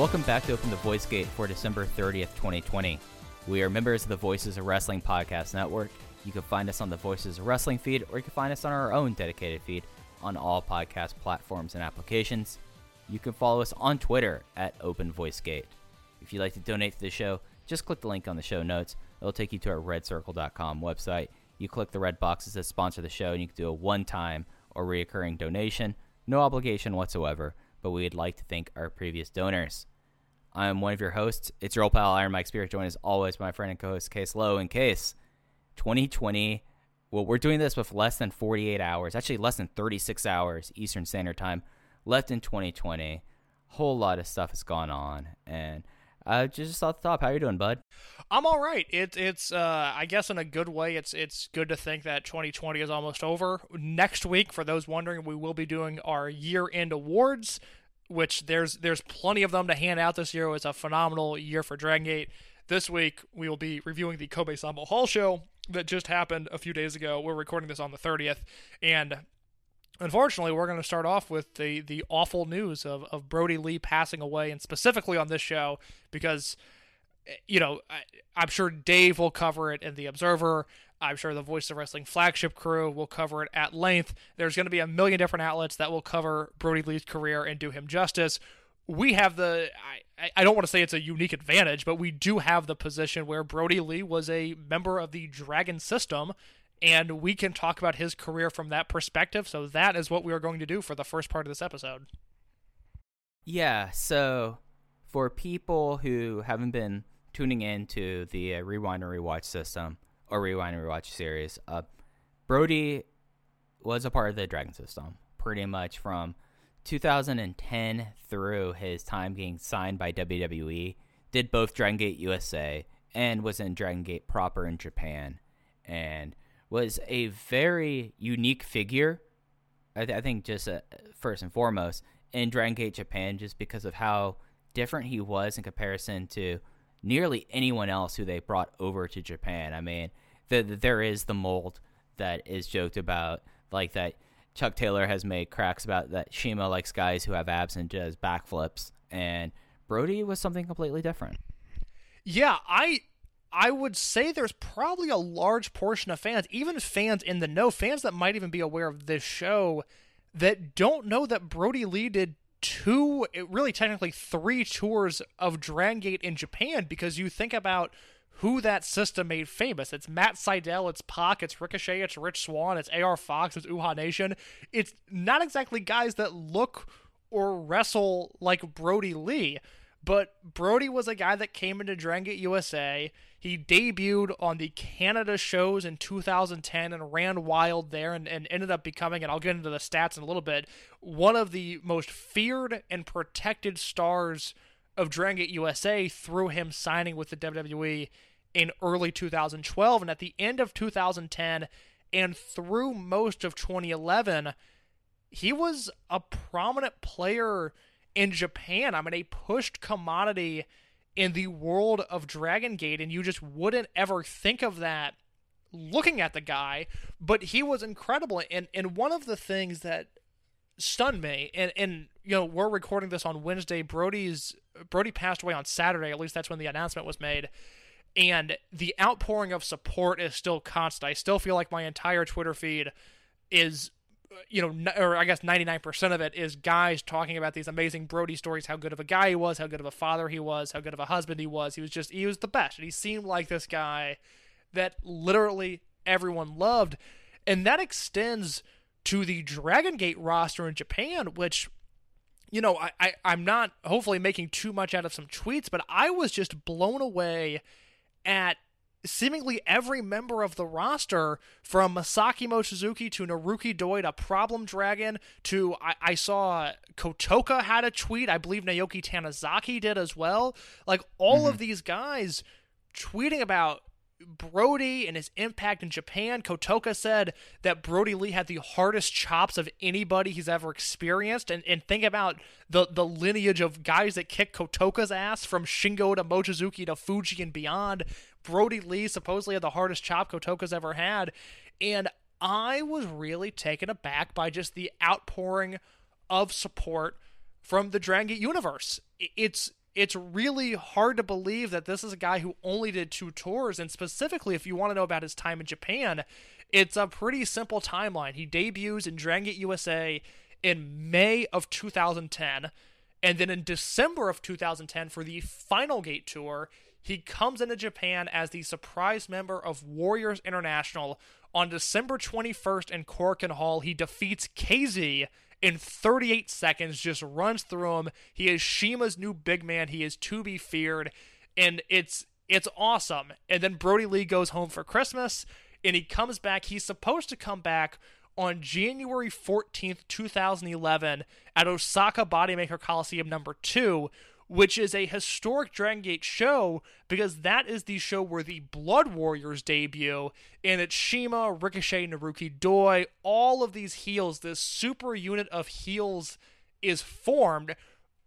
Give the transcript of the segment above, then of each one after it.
Welcome back to Open the Voice Gate for December 30th, 2020. We are members of the Voices of Wrestling Podcast Network. You can find us on the Voices of Wrestling feed, or you can find us on our own dedicated feed on all podcast platforms and applications. You can follow us on Twitter at Open Voice Gate. If you'd like to donate to the show, just click the link on the show notes. It'll take you to our redcircle.com website. You click the red boxes that sponsor the show, and you can do a one time or reoccurring donation. No obligation whatsoever, but we'd like to thank our previous donors. I'm one of your hosts. It's your old pal Iron Mike Spirit, joined as always by my friend and co-host Case Lowe. In case 2020, well, we're doing this with less than 48 hours, actually less than 36 hours Eastern Standard Time left in 2020. Whole lot of stuff has gone on, and uh, just off the top, how you doing, bud? I'm all right. It, it's uh, I guess in a good way. It's it's good to think that 2020 is almost over. Next week, for those wondering, we will be doing our year-end awards, which there's there's plenty of them to hand out this year. It's a phenomenal year for Dragon Gate. This week we will be reviewing the Kobe Sambo Hall show that just happened a few days ago. We're recording this on the 30th, and unfortunately, we're going to start off with the the awful news of, of Brodie Lee passing away, and specifically on this show because, you know, I, I'm sure Dave will cover it in the Observer. I'm sure the Voice of Wrestling flagship crew will cover it at length. There's going to be a million different outlets that will cover Brodie Lee's career and do him justice. We have the, I, I don't want to say it's a unique advantage, but we do have the position where Brodie Lee was a member of the Dragon system and we can talk about his career from that perspective. So that is what we are going to do for the first part of this episode. Yeah, so for people who haven't been tuning in to the uh, Rewind and Rewatch system or Rewind and Rewatch series, uh, Brodie was a part of the Dragon system pretty much from 2010 through his time getting signed by WWE. Did both Dragon Gate USA and was in Dragon Gate proper in Japan, and was a very unique figure. I, th- I think just uh, first and foremost in Dragon Gate Japan, just because of how different he was in comparison to nearly anyone else who they brought over to Japan. I mean, the, the, there is the mold that is joked about, like that Chuck Taylor has made cracks about that CIMA likes guys who have abs and does backflips, and Brodie was something completely different. Yeah, I I would say there's probably a large portion of fans, even fans in the know, fans that might even be aware of this show, that don't know that Brodie Lee did two, really technically three tours of Dragon Gate in Japan because you think about who that system made famous. It's Matt Sydal, it's Pac, it's Ricochet, it's Rich Swan, it's AR Fox, it's Uhaa Nation. It's not exactly guys that look or wrestle like Brodie Lee. But Brodie was a guy that came into Dragon Gate USA. He debuted on the Canada shows in 2010 and ran wild there and, and ended up becoming, and I'll get into the stats in a little bit, one of the most feared and protected stars of Dragon Gate USA through him signing with the WWE in early 2012. And at the end of 2010 And through most of 2011, he was a prominent player in Japan. I mean, a pushed commodity in the world of Dragon Gate, and you just wouldn't ever think of that looking at the guy. But he was incredible. And and one of the things that stunned me, and and you know, we're recording this on Wednesday. Brodie's Brodie passed away on Saturday. At least that's when the announcement was made. And the outpouring of support is still constant. I still feel like my entire Twitter feed is you know, or I guess 99% of it is guys talking about these amazing Brodie stories, how good of a guy he was, how good of a father he was, how good of a husband he was. He was just, he was the best. And he seemed like this guy that literally everyone loved. And that extends to the Dragon Gate roster in Japan, which, you know, I, I, I'm not hopefully making too much out of some tweets, but I was just blown away at seemingly every member of the roster, from Masaki Mochizuki to Naruki Doi to Problem Dragon to I, I, saw Kotoka had a tweet. I believe Naoki Tanizaki did as well. Like all mm-hmm. of these guys tweeting about Brodie and his impact in Japan. Kotoka said that Brodie Lee had the hardest chops of anybody he's ever experienced. And, and think about the, the lineage of guys that kick Kotoka's ass from Shingo to Mochizuki to Fuji and beyond. Brodie Lee supposedly had the hardest chop Kotoka's ever had. And I was really taken aback by just the outpouring of support from the Dragon Gate universe. It's it's really hard to believe that this is a guy who only did two tours and specifically if you want to know about his time in Japan, it's a pretty simple timeline. He debuts in Dragon Gate USA in May of 2010 and then in December of 2010 for the Final Gate tour, he comes into Japan as the surprise member of Warriors International. On December 21st in Korakuen Hall, he defeats KZ in 38 seconds, just runs through him. He is CIMA's new big man. He is to be feared, and it's it's awesome. And then Brodie Lee goes home for Christmas, and he comes back. He's supposed to come back on January 14th, 2011, at Osaka Bodymaker Coliseum number two, which is a historic Dragon Gate show because that is the show where the Blood Warriors debut, and it's CIMA, Ricochet, Naruki Doi, all of these heels, this super unit of heels is formed.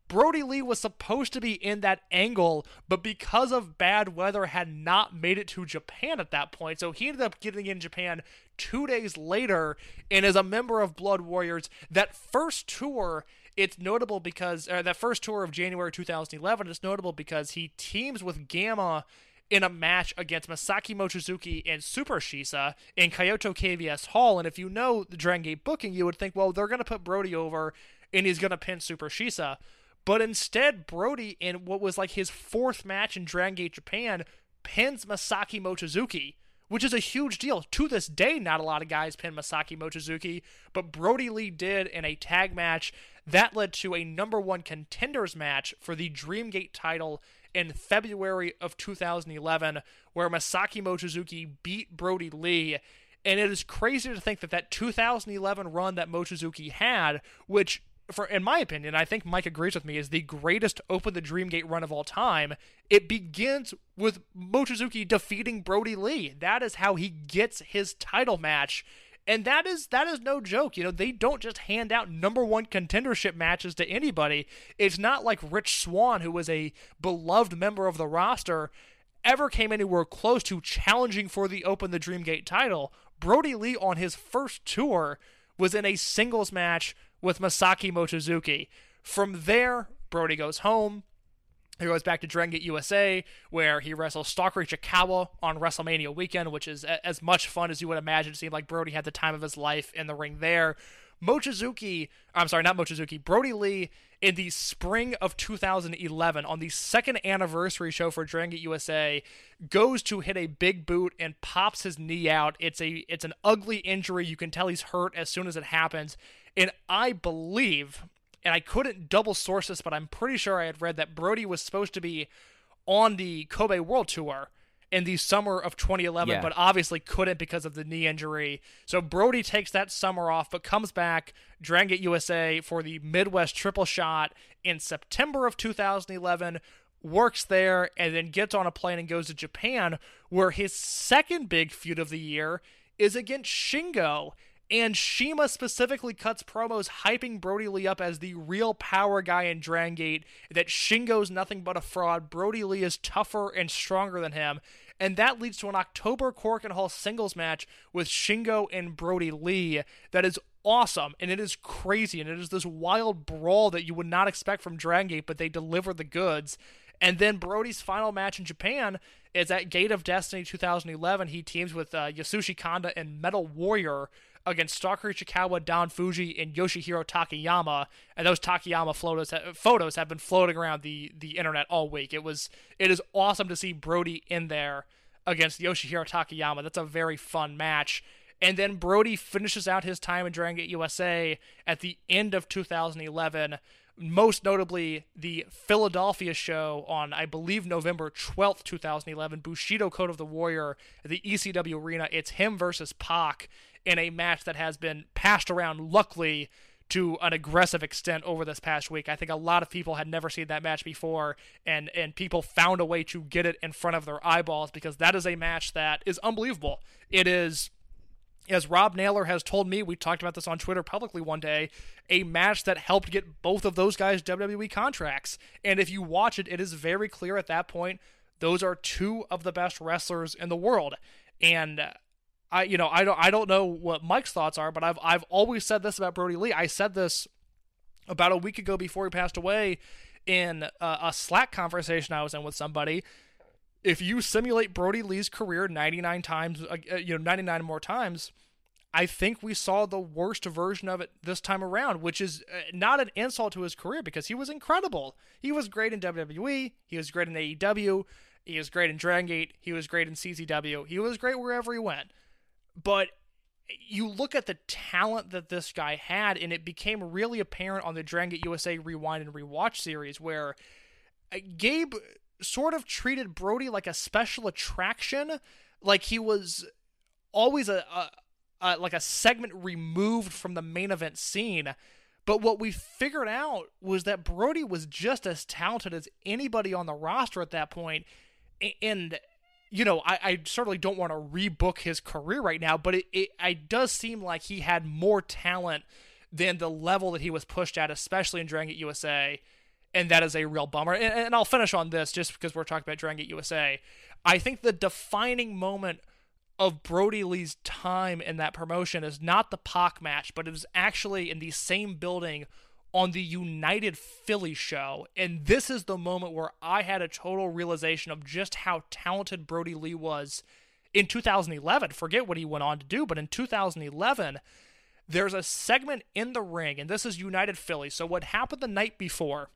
Brodie Lee was supposed to be in that angle, but because of bad weather, had not made it to Japan at that point. So he ended up getting in Japan two days later and is a member of Blood Warriors. That first tour it's notable because uh, that first tour of January 2011 is notable because he teams with Gamma in a match against Masaki Mochizuki and Super Shisa in Kyoto KVS Hall. And if you know the Dragon Gate booking, you would think, well, they're going to put Brodie over and he's going to pin Super Shisa. But instead, Brodie, in what was like his fourth match in Dragon Gate Japan, pins Masaki Mochizuki which is a huge deal. To this day, not a lot of guys pin Masaki Mochizuki, but Brodie Lee did in a tag match. That led to a number one contenders match for the Dreamgate title in February of 2011, where Masaki Mochizuki beat Brodie Lee. And it is crazy to think that that 2011 run that Mochizuki had, which for in my opinion, I think Mike agrees with me, is the greatest Open the Dreamgate run of all time. It begins with Mochizuki defeating Brodie Lee. That is how he gets his title match. And that is that is no joke. You know, they don't just hand out number one contendership matches to anybody. It's not like Rich Swan, who was a beloved member of the roster, ever came anywhere close to challenging for the Open the Dreamgate title. Brodie Lee on his first tour was in a singles match with Masaki Mochizuki. From there, Brodie goes home. He goes back to Dragon Gate USA, where he wrestles Stalker Ichikawa on WrestleMania weekend, which is a- as much fun as you would imagine. It seemed like Brodie had the time of his life in the ring there. Mochizuki, I'm sorry, not Mochizuki, Brodie Lee in the spring of 2011 on the second anniversary show for Dragon USA goes to hit a big boot and pops his knee out. It's a it's an ugly injury. You can tell he's hurt as soon as it happens. And I believe, and I couldn't double source this, but I'm pretty sure I had read that Brodie was supposed to be on the Kobe World Tour in the summer of 2011, yeah. but obviously couldn't because of the knee injury. So Brodie takes that summer off, but comes back, Dragon Gate USA for the Midwest Triple Shot in September of 2011, works there, and then gets on a plane and goes to Japan, where his second big feud of the year is against Shingo. And CIMA specifically cuts promos hyping Brodie Lee up as the real power guy in Dragon Gate, that Shingo's nothing but a fraud, Brodie Lee is tougher and stronger than him, and that leads to an October Korakuen Hall singles match with Shingo and Brodie Lee that is awesome and it is crazy and it is this wild brawl that you would not expect from Dragon Gate, but they deliver the goods. And then Brodie's final match in Japan is at Gate of Destiny 2011. He teams with uh, Yasushi Kanda and Metal Warrior against Stalker Ichikawa, Don Fuji, and Yoshihiro Takayama. And those Takayama photos photos have been floating around the the internet all week. It was it is awesome to see Brodie in there against Yoshihiro Takayama. That's a very fun match. And then Brodie finishes out his time in Dragon Gate USA at the end of 2011 most notably the Philadelphia show on, I believe, November 12th, 2011, Bushido Code of the Warrior at the ECW Arena. It's him versus Pac in a match that has been passed around, luckily, to an aggressive extent over this past week. I think a lot of people had never seen that match before, and, and people found a way to get it in front of their eyeballs because that is a match that is unbelievable. It is as Rob Naylor has told me, we talked about this on Twitter publicly one day, a match that helped get both of those guys WWE contracts. And if you watch it, it is very clear at that point those are two of the best wrestlers in the world. And uh, I, you know, I don't, I don't know what Mike's thoughts are, but I've, I've always said this about Brodie Lee. I said this about a week ago before he passed away in a, a Slack conversation I was in with somebody if you simulate Brodie Lee's career 99 times, uh, uh, you know, 99 more times, I think we saw the worst version of it this time around, which is uh, not an insult to his career because he was incredible. He was great in WWE, he was great in AEW, he was great in Dragon Gate, he was great in CZW, he was great wherever he went. But you look at the talent that this guy had, and it became really apparent on the Dragon Gate USA Rewind and Rewatch series where uh, Gabe sort of treated Brodie like a special attraction, like he was always a, a, a, like a segment removed from the main event scene. But what we figured out was that Brodie was just as talented as anybody on the roster at that point. And you know, I, I certainly don't want to rebook his career right now, but it, it, does seem like he had more talent than the level that he was pushed at, especially in Dragon Gate USA and that is a real bummer. And, and I'll finish on this just because we're talking about Dragon Gate USA. I think the defining moment of Brodie Lee's time in that promotion is not the Pac match, but it was actually in the same building on the United Philly show. And this is the moment where I had a total realization of just how talented Brodie Lee was in 2011. Forget what he went on to do, but in 2011, there's a segment in the ring, and this is United Philly. So, what happened the night before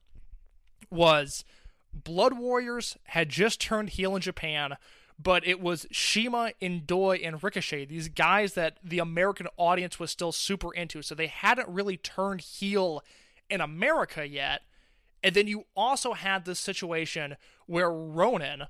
was Blood Warriors had just turned heel in Japan, but it was CIMA, Indoi, and Ricochet, these guys that the American audience was still super into. So they hadn't really turned heel in America yet. And then you also had this situation where Ronin,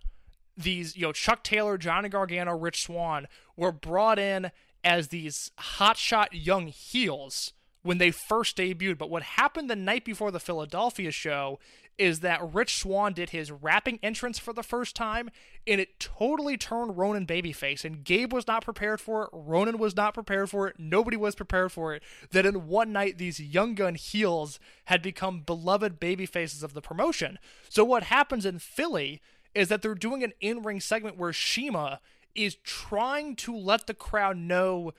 these, you know, Chuck Taylor, Johnny Gargano, Rich Swan were brought in as these hotshot young heels when they first debuted. But what happened the night before the Philadelphia show is that Rich Swan did his rapping entrance for the first time, and it totally turned Ronin babyface. And Gabe was not prepared for it. Ronin was not prepared for it. Nobody was prepared for it. That in one night, these young gun heels had become beloved babyfaces of the promotion. So what happens in Philly is that they're doing an in-ring segment where CIMA is trying to let the crowd know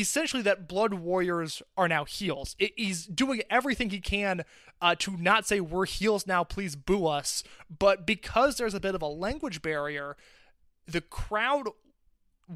essentially that Blood Warriors are now heels. It, he's doing everything he can uh, to not say we're heels now, please boo us. But because there's a bit of a language barrier, the crowd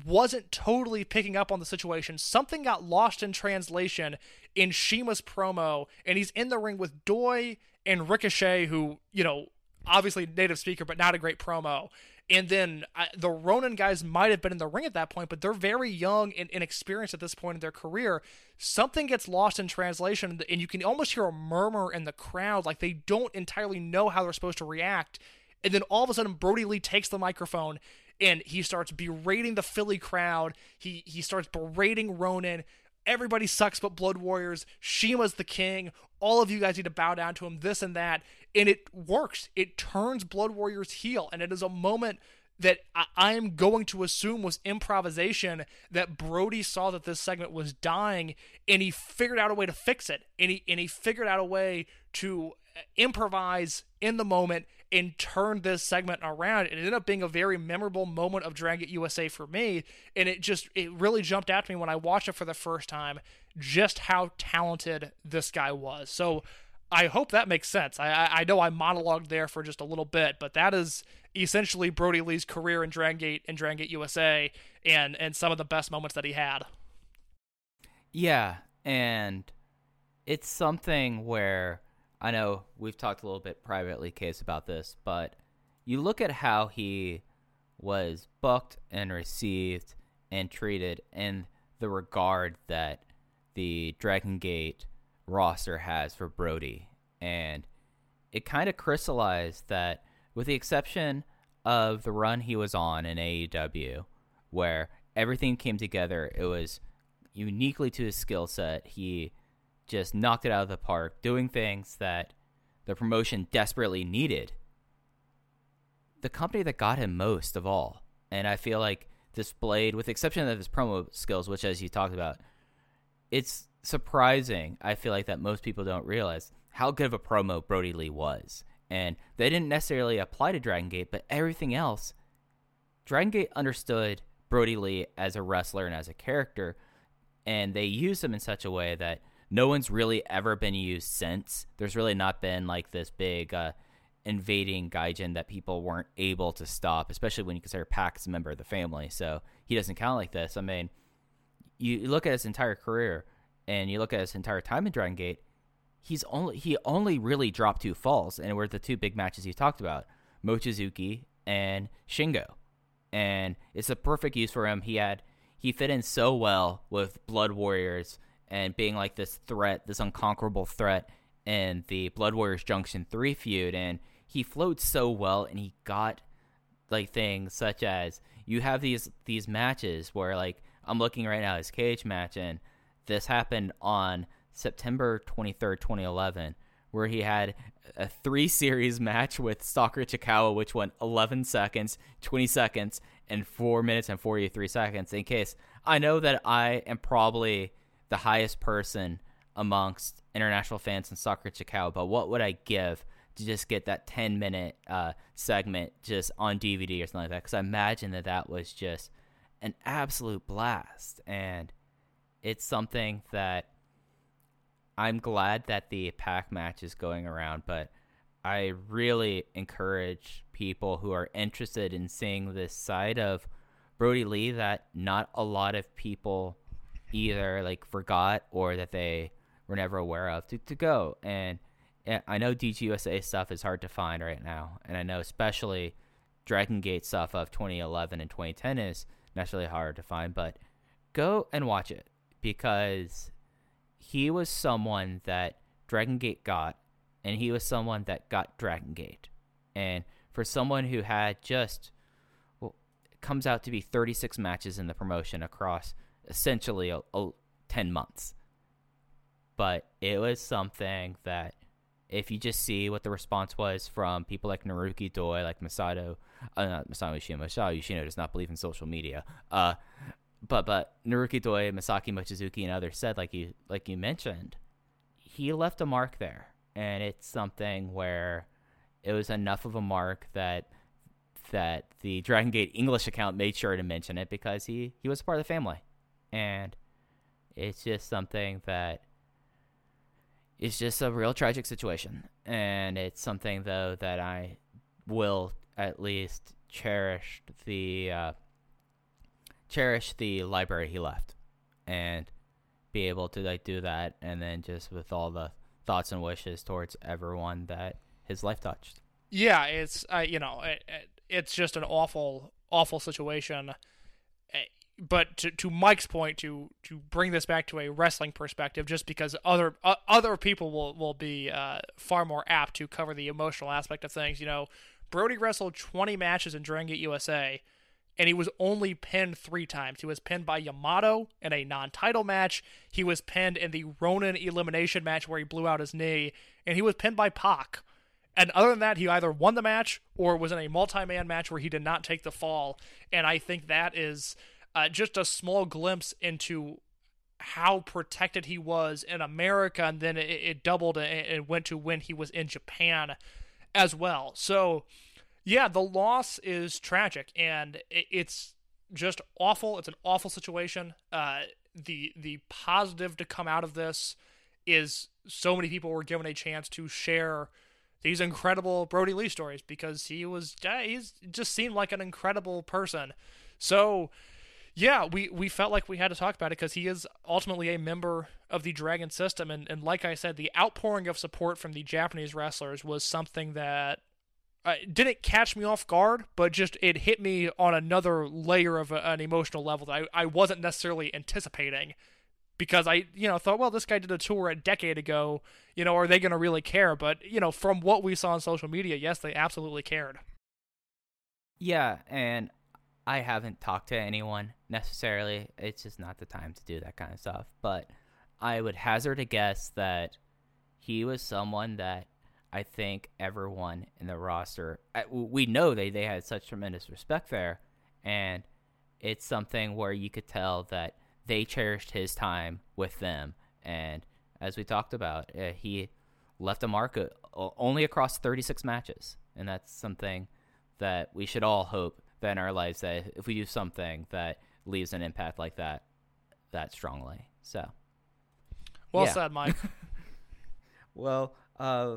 wasn't totally picking up on the situation. Something got lost in translation in CIMA's promo, and he's in the ring with Doi and Ricochet, who, you know, obviously native speaker, but not a great promo. And then uh, the Ronin guys might have been in the ring at that point, but they're very young and inexperienced at this point in their career. Something gets lost in translation, and you can almost hear a murmur in the crowd, like they don't entirely know how they're supposed to react. And then all of a sudden, Brodie Lee takes the microphone and he starts berating the Philly crowd. He he starts berating Ronin. Everybody sucks but Blood Warriors. CIMA's the king. All of you guys need to bow down to him. This and that and it works. It turns Blood Warriors heel, and it is a moment that I, am going to assume was improvisation that Brodie saw that this segment was dying and he figured out a way to fix it and he and he figured out a way to uh, improvise in the moment and turn this segment around. It ended up being a very memorable moment of Dragon USA for me, and it just it really jumped out to me when I watched it for the first time just how talented this guy was. So I hope that makes sense. I I know I monologued there for just a little bit, but that is essentially Brodie Lee's career in Dragon Gate and Dragon Gate USA, and and some of the best moments that he had. Yeah, and it's something where I know we've talked a little bit privately, Case, about this, but you look at how he was booked and received and treated in the regard that the Dragon Gate roster has for Brodie. And it kind of crystallized that, with the exception of the run he was on in AEW, where everything came together, it was uniquely to his skill set. He just knocked it out of the park, doing things that the promotion desperately needed. The company that got him most of all, and I feel like displayed, with the exception of his promo skills, which, as you talked about, it's surprising. I feel like that most people don't realize how good of a promo Brodie Lee was, and they didn't necessarily apply to Dragon Gate, but everything else, Dragon Gate understood Brodie Lee as a wrestler and as a character, and they used him in such a way that no one's really ever been used since. There's really not been like this big uh, invading Gaijin that people weren't able to stop, especially when you consider Pac's a member of the family. So he doesn't count like this. I mean, you look at his entire career and you look at his entire time in Dragon Gate, he's only he only really dropped two falls, and were the two big matches you talked about, Mochizuki and Shingo, and it's a perfect use for him. He had he fit in so well with Blood Warriors and being like this threat, this unconquerable threat in the Blood Warriors Junction 3 feud. And he flowed so well and he got like things such as you have these these matches where like I'm looking right now his cage match and this happened on September 23rd, 2011 where he had a three series match with Stalker Ichikawa, which went 11 seconds, 20 seconds and 4 minutes and 43 seconds in case I know that I am probably the highest person amongst international fans in Soccer Chikawa, but what would I give to just get that 10 minute uh, segment just on DVD or something like that? Because I imagine that that was just an absolute blast. And it's something that I'm glad that the Pac match is going around, but I really encourage people who are interested in seeing this side of Brodie Lee that not a lot of people either like forgot or that they were never aware of to, to go. And, I know DGUSA stuff is hard to find right now, and I know especially Dragon Gate stuff of 2011 and 2010 is necessarily hard to find. But go and watch it because he was someone that Dragon Gate got, and he was someone that got Dragon Gate. And for someone who had just well, comes out to be 36 matches in the promotion across essentially a, a, 10 months. But it was something that if you just see what the response was from people like Naruki Doi, like Masato, uh, not Masato Yoshino, Masato Yoshino does not believe in social media. Uh, but but Naruki Doi, Masaki Mochizuki, and others said, like you like you mentioned, he left a mark there, and it's something where it was enough of a mark that that the Dragon Gate English account made sure to mention it because he he was part of the family. And it's just something that it's just a real tragic situation. And it's something though that i will at least cherish the uh, cherish the library he left and be able to like do that and then just with all the thoughts and wishes towards everyone that his life touched yeah it's uh, you know it, it, it's just an awful awful situation but to, to Mike's point, to to bring this back to a wrestling perspective, just because other uh, other people will will be uh, far more apt to cover the emotional aspect of things. You know, Brody wrestled 20 matches in Gate USA, and he was only pinned three times. He was pinned by Yamato in a non-title match. He was pinned in the Ronin elimination match where he blew out his knee, and he was pinned by Pac. And other than that, he either won the match or was in a multi-man match where he did not take the fall. And I think that is uh, just a small glimpse into how protected he was in America, and then it, it doubled and it went to when he was in Japan as well. So, yeah, the loss is tragic, and it's just awful. It's an awful situation. Uh, the the positive to come out of this is so many people were given a chance to share these incredible Brodie Lee stories because he was he's just seemed like an incredible person. So yeah, we, we felt like we had to talk about it because he is ultimately a member of the Dragon system. And, and like I said, the outpouring of support from the Japanese wrestlers was something that uh, didn't catch me off guard, but just it hit me on another layer of a, an emotional level that I, I wasn't necessarily anticipating because I, you know, thought, well, this guy did a tour a decade ago. You know, are they going to really care? But, you know, from what we saw on social media, yes, they absolutely cared. Yeah, and I haven't talked to anyone necessarily. It's just not the time to do that kind of stuff. But I would hazard a guess that he was someone that I think everyone in the roster, we know they, they had such tremendous respect there. And it's something where you could tell that they cherished his time with them. And as we talked about, uh, he left a mark uh, only across 36 matches. And that's something that we should all hope that in our lives that if we do something that leaves an impact like that that strongly. So well yeah. said, Mike. well, uh,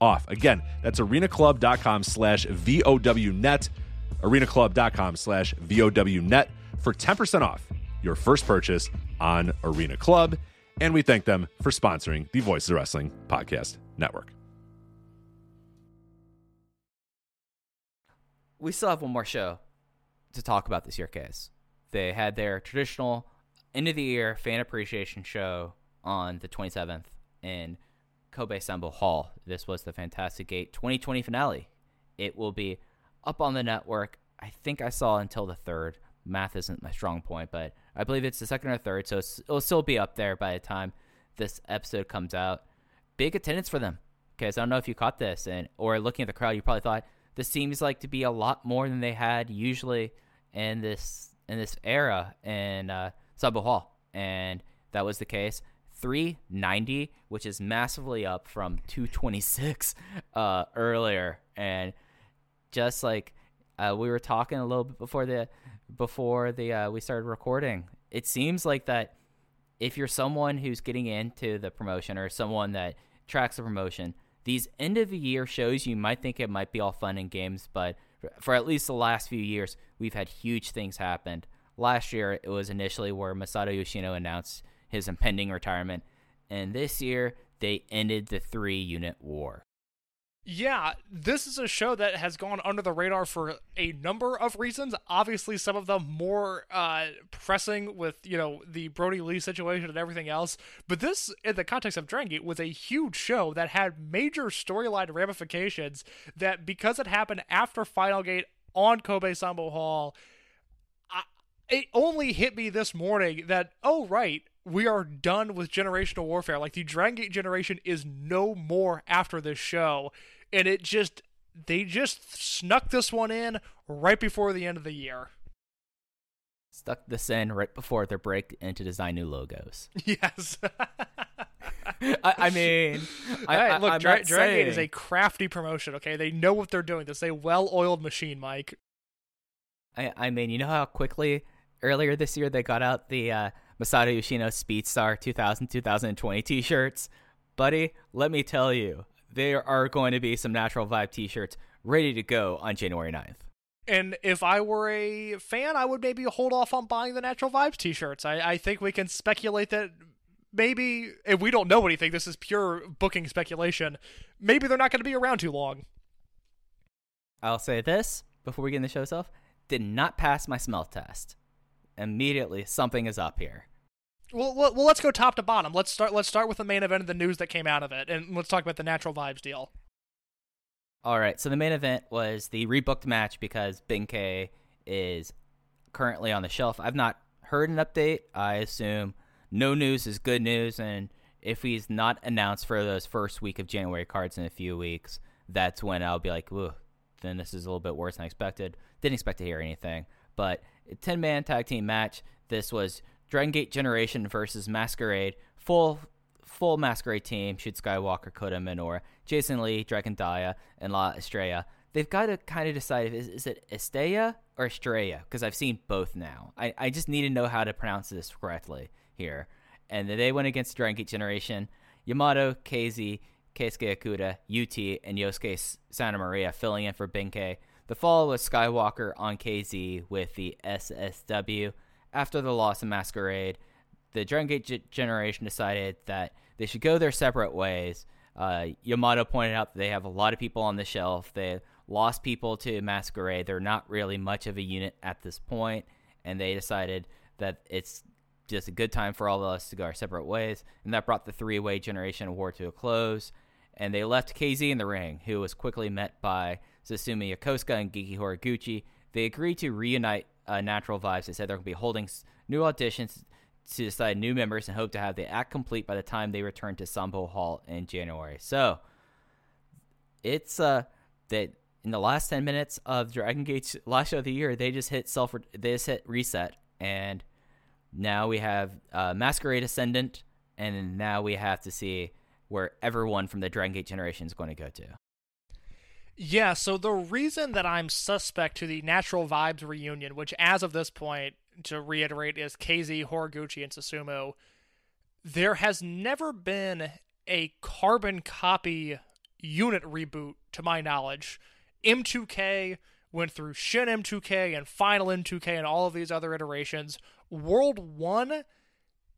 off. Again, that's arenaclub.com slash VOWnet, arenaclub.com slash VOWnet for 10% off your first purchase on Arena Club. And we thank them for sponsoring the Voices of Wrestling Podcast Network. We still have one more show to talk about this year, case. They had their traditional end of the year fan appreciation show on the 27th in Kobe Sanbo Hall. This was the Fantastic Gate 2020 finale. It will be up on the network. I think I saw until the third. Math isn't my strong point, but I believe it's the second or third, so it'll still be up there by the time this episode comes out. Big attendance for them. because I don't know if you caught this, and or looking at the crowd, you probably thought this seems like to be a lot more than they had usually in this in this era in uh, Sambo Hall, and that was the case. 390, which is massively up from 226 uh, earlier, and just like uh, we were talking a little bit before the before the uh, we started recording, it seems like that if you're someone who's getting into the promotion or someone that tracks the promotion, these end of the year shows you might think it might be all fun and games, but for at least the last few years, we've had huge things happen. Last year, it was initially where Masato Yoshino announced his impending retirement, and this year they ended the three unit war. Yeah, this is a show that has gone under the radar for a number of reasons. Obviously, some of them more uh, pressing with you know the Brodie Lee situation and everything else. But this, in the context of Dragon Gate, was a huge show that had major storyline ramifications. That because it happened after Final Gate on Kobe Sambo Hall, I, it only hit me this morning that oh right, we are done with generational warfare. Like the Dragon Gate generation is no more after this show and it just they just snuck this one in right before the end of the year. Stuck this in right before their break and to design new logos. Yes. I, I, mean, I, right, look, I, Dra- Dragon Gate is a crafty promotion. Okay, they know what they're doing. This is a well-oiled machine, Mike. I, I mean, you know how quickly earlier this year they got out the uh, Masato Yoshino Speedstar 2000 2020 t-shirts, buddy. Let me tell you, there are going to be some Natural Vibe t-shirts ready to go on January 9th. And if I were a fan, I would maybe hold off on buying the Natural Vibes t-shirts. I, I think we can speculate that maybe, if we don't know anything, this is pure booking speculation, maybe they're not going to be around too long. I'll say this before we get in the show itself: did not pass my smell test. Immediately, something is up here. Well, well, let's go top to bottom. Let's start. Let's start with the main event of the news that came out of it, and let's talk about the Natural Vibes deal. All right, so the main event was the rebooked match because Ben-K is currently on the shelf. I've not heard an update. I assume no news is good news, and if he's not announced for those first week of January cards in a few weeks, that's when I'll be like, "Ooh, then this is a little bit worse than I expected." Didn't expect to hear anything, but a ten man tag team match. This was Dragon Gate Generation versus Masquerade. Full full Masquerade team. Shun Skywalker, Kota Minoura, Jason Lee, Dragon Dia, and La Estrella. They've got to kind of decide if is, is it Estrella or Estrella because I've seen both now. I, I just need to know how to pronounce this correctly here. And they went against Dragon Gate Generation. Yamato, KZ, Keisuke Okuda, UT, and Yosuke Santa Maria filling in for Ben-K. The fall was Skywalker on KZ with the SSW. After the loss of Masquerade, the Dragon Gate G- generation decided that they should go their separate ways. Uh, Yamato pointed out that they have a lot of people on the shelf. They lost people to Masquerade. They're not really much of a unit at this point, and they decided that it's just a good time for all of us to go our separate ways. And that brought the three way generation war to a close. And they left KZ in the ring, who was quickly met by Susumu Yokosuka and Genki Horiguchi. They agreed to reunite uh, Natural Vibes. They said they're going to be holding new auditions to decide new members and hope to have the act complete by the time they return to Sambo Hall in January. So it's uh that in the last ten minutes of Dragon Gate's last show of the year, they just hit self they just hit reset, and now we have uh, Masquerade Ascendant, and now we have to see where everyone from the Dragon Gate generation is going to go to. Yeah, so the reason that I'm suspect to the Natural Vibes reunion, which as of this point, to reiterate, is KZ, Horiguchi, and Susumu, there has never been a carbon copy unit reboot, to my knowledge. M2K went through Shin M2K and Final M2K and all of these other iterations. World 1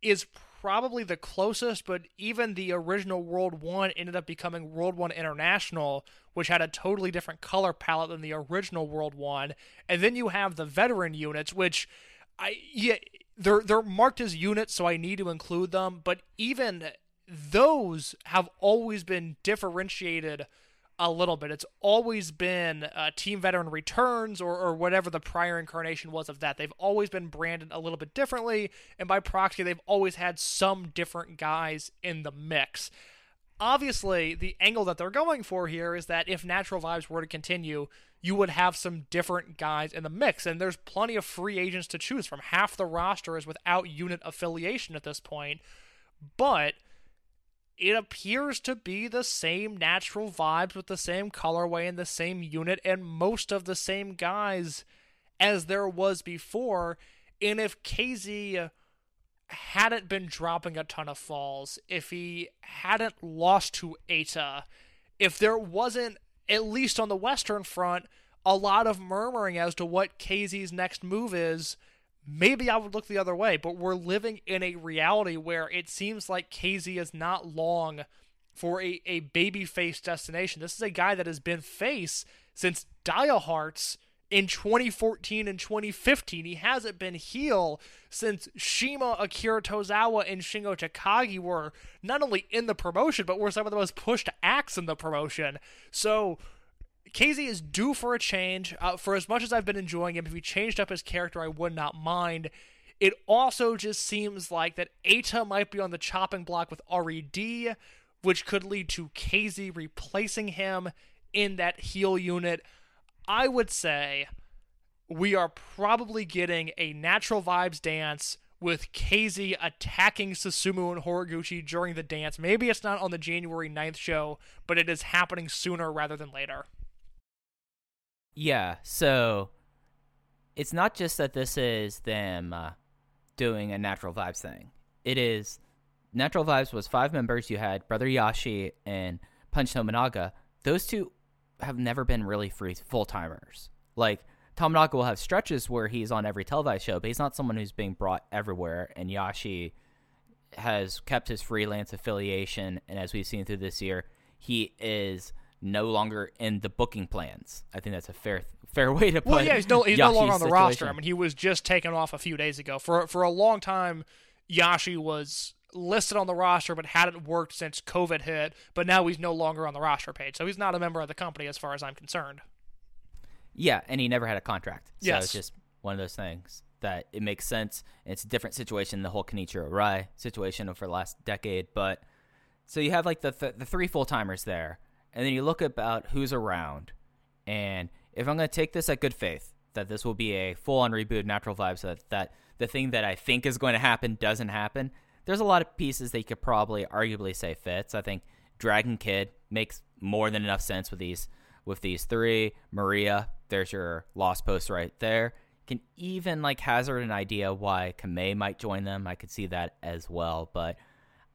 is probably the closest, but even the original World 1 ended up becoming World 1 International, which had a totally different color palette than the original World 1. And then you have the veteran units, which I yeah, they're they're marked as units, so I need to include them, but even those have always been differentiated a little bit. It's always been uh, Team Veteran Returns or, or whatever the prior incarnation was of that. They've always been branded a little bit differently, and by proxy, they've always had some different guys in the mix. obviously, the angle that they're going for here is that if natural vibes were to continue, you would have some different guys in the mix, and there's plenty of free agents to choose from. Half the roster is without unit affiliation at this point, but it appears to be the same natural vibes with the same colorway and the same unit and most of the same guys as there was before. And if KZ hadn't been dropping a ton of falls, if he hadn't lost to Eita, if there wasn't, at least on the Western front, a lot of murmuring as to what KZ's next move is, maybe I would look the other way. But we're living in a reality where it seems like KZ is not long for a, a babyface destination. This is a guy that has been face since Dia Hearts in 2014 and 2015. He hasn't been heel since CIMA, Akira Tozawa, and Shingo Takagi were not only in the promotion, but were some of the most pushed acts in the promotion. So KZ is due for a change. Uh, for as much as I've been enjoying him, if he changed up his character, I would not mind. It also just seems like that Eita might be on the chopping block with RED, which could lead to KZ replacing him in that heel unit. I would say we are probably getting a natural vibes dance with KZ attacking Susumu and Horiguchi during the dance. Maybe it's not on the January 9th show, but it is happening sooner rather than later. Yeah, so it's not just that this is them uh, doing a natural vibes thing. It is natural vibes was five members. You had Brother YASSHI and Punch Tominaga. Those two have never been really free full timers. Like Tominaga will have stretches where he's on every televised show, but he's not someone who's being brought everywhere. And YASSHI has kept his freelance affiliation, and as we've seen through this year, he is no longer in the booking plans. I think that's a fair fair way to put. Well, yeah, he's no he's no longer on the situation. roster. I mean, he was just taken off a few days ago. For for a long time, YASSHI was listed on the roster but hadn't worked since COVID hit. But now he's no longer on the roster page, so he's not a member of the company as far as I'm concerned. Yeah, and he never had a contract. So Yes. it's just one of those things that it makes sense. It's a different situation than the whole Kenichiro Arai situation over the last decade. But so you have like the th- the three full timers there, and then you look about who's around. And if I'm going to take this at good faith that this will be a full on reboot Natural Vibes, that that the thing that I think is going to happen doesn't happen. There's a lot of pieces that you could probably arguably say fits. I think Dragon Kid makes more than enough sense with these with these three. Maria, there's your lost post right there. Can even like hazard an idea why Kamei might join them. I could see that as well, but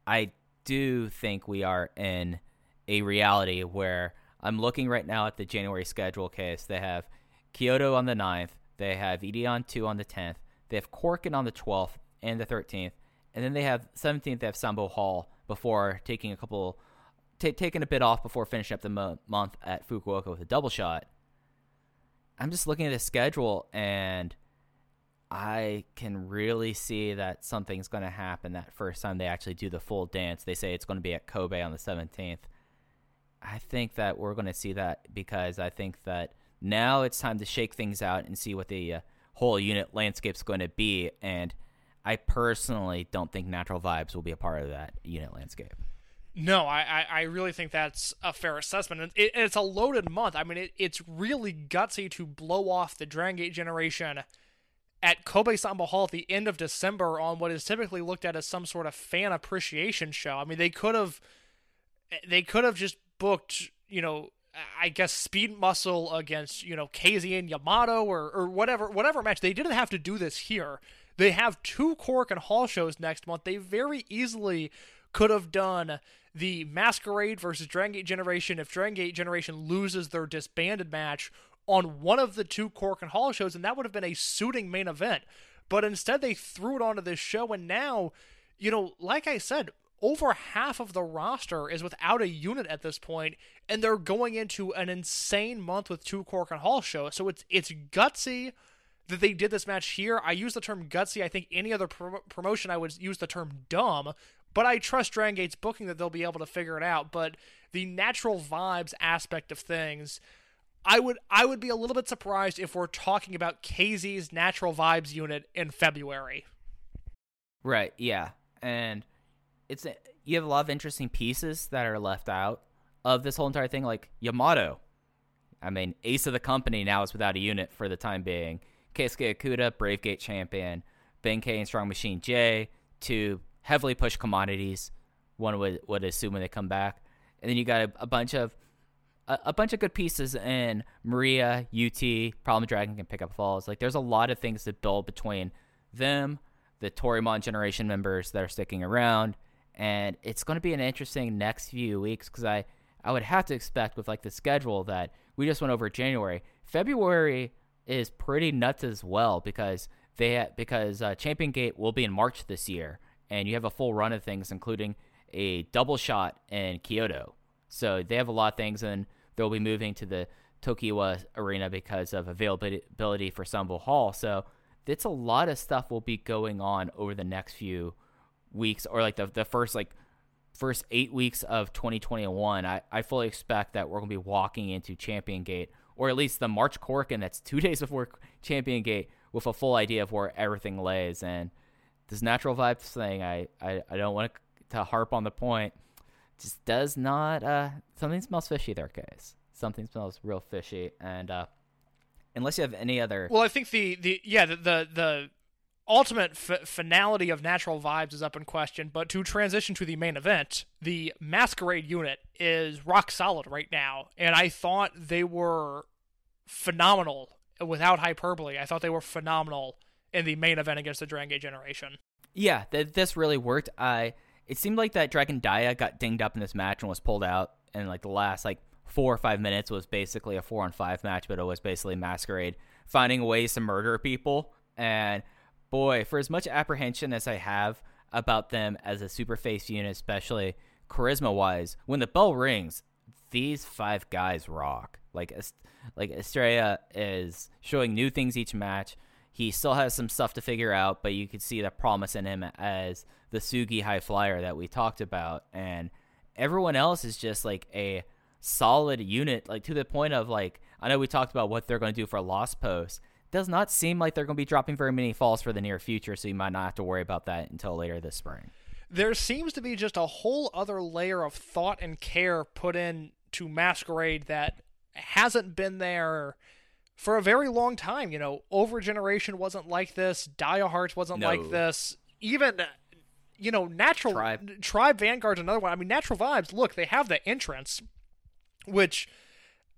I do think we are in a reality where I'm looking right now at the January schedule Case. They have Kyoto on the 9th, they have Edion 2 on the 10th, they have Korakuen on the 12th and the 13th, and then they have 17th, they have Sambo Hall before taking a couple, ta taking a bit off before finishing up the mo- month at Fukuoka with a double shot. I'm just looking at the schedule and I can really see that something's going to happen that first time they actually do the full dance. They say it's going to be at Kobe on the 17th. I think that we're going to see that because I think that now it's time to shake things out and see what the uh, whole unit landscape's going to be. And I personally don't think Natural Vibes will be a part of that unit landscape. No, I, I, really think that's a fair assessment. And it, it's a loaded month. I mean, it, it's really gutsy to blow off the Dragon Gate generation at Kobe Sambo Hall at the end of December on what is typically looked at as some sort of fan appreciation show. I mean, they could have they could have just booked, you know, I guess Speed Muscle against, you know, KZ and Yamato or, or whatever whatever match. They didn't have to do this here. They have two Korakuen Hall shows next month. They very easily could have done the Masquerade versus Dragon Gate Generation if Dragon Gate Generation loses their disbanded match on one of the two Korakuen Hall shows, and that would have been a suiting main event. But instead, they threw it onto this show, and now, you know, like I said, over half of the roster is without a unit at this point, and they're going into an insane month with two Korakuen Hall shows. So it's it's gutsy that they did this match here. I use the term gutsy. I think any other pro- promotion I would use the term dumb, but I trust Dragon Gate's booking that they'll be able to figure it out. But the natural vibes aspect of things, I would I would be a little bit surprised if we're talking about KZ's natural vibes unit in February. Right. Yeah. And it's you have a lot of interesting pieces that are left out of this whole entire thing, like Yamato. I mean, ace of the company now is without a unit for the time being. Keisuke Okuda, Brave Gate champion, Benkei and Strong Machine J, two heavily pushed commodities. One would would assume when they come back, and then you got a, a bunch of a, a, bunch of good pieces in Maria, UT, Problem Dragon can pick up falls. Like there's a lot of things to build between them, the Toryumon generation members that are sticking around, and it's going to be an interesting next few weeks because I I would have to expect with like the schedule that we just went over January, February is pretty nuts as well because they because uh, Champion Gate will be in March this year, and you have a full run of things, including a double shot in Kyoto. So they have a lot of things, and they'll be moving to the Tokiwa Arena because of availability for Sanbo Hall. So it's a lot of stuff will be going on over the next few weeks, or like the the first like first eight weeks of 2021. I, I fully expect that we're gonna be walking into Champion Gate, or at least the March Korakuen that's two days before Champion Gate, with a full idea of where everything lays. And this natural vibes thing, I I, I don't want to harp on the point just does not uh something smells fishy there guys something smells real fishy and uh unless you have any other well i think the the yeah the the, the ultimate f- finality of natural vibes is up in question but to transition to the main event the masquerade unit is rock solid right now and i thought they were phenomenal without hyperbole i thought they were phenomenal in the main event against the dragon gate generation yeah th- this really worked i it seemed like that Dragon Dia got dinged up in this match and was pulled out, and like the last like four or five minutes was basically a four on five match, but it was basically Masquerade finding ways to murder people. And boy, for as much apprehension as I have about them as a super face unit, especially charisma wise, when the bell rings, these five guys rock. Like like Estrella is showing new things each match. He still has some stuff to figure out, but you can see the promise in him as the Sugi high flyer that we talked about. And everyone else is just like a solid unit, like to the point of like, I know we talked about what they're going to do for Lost Post. Does not seem like they're going to be dropping very many falls for the near future, so you might not have to worry about that until later this spring. There seems to be just a whole other layer of thought and care put in to Masquerade that hasn't been there for a very long time. You know, Over Generation wasn't like this. Dia Hearts wasn't no. like this. Even, you know, Natural Tribe. Tribe Vanguard's another one. I mean, Natural Vibes. Look, they have the entrance, which.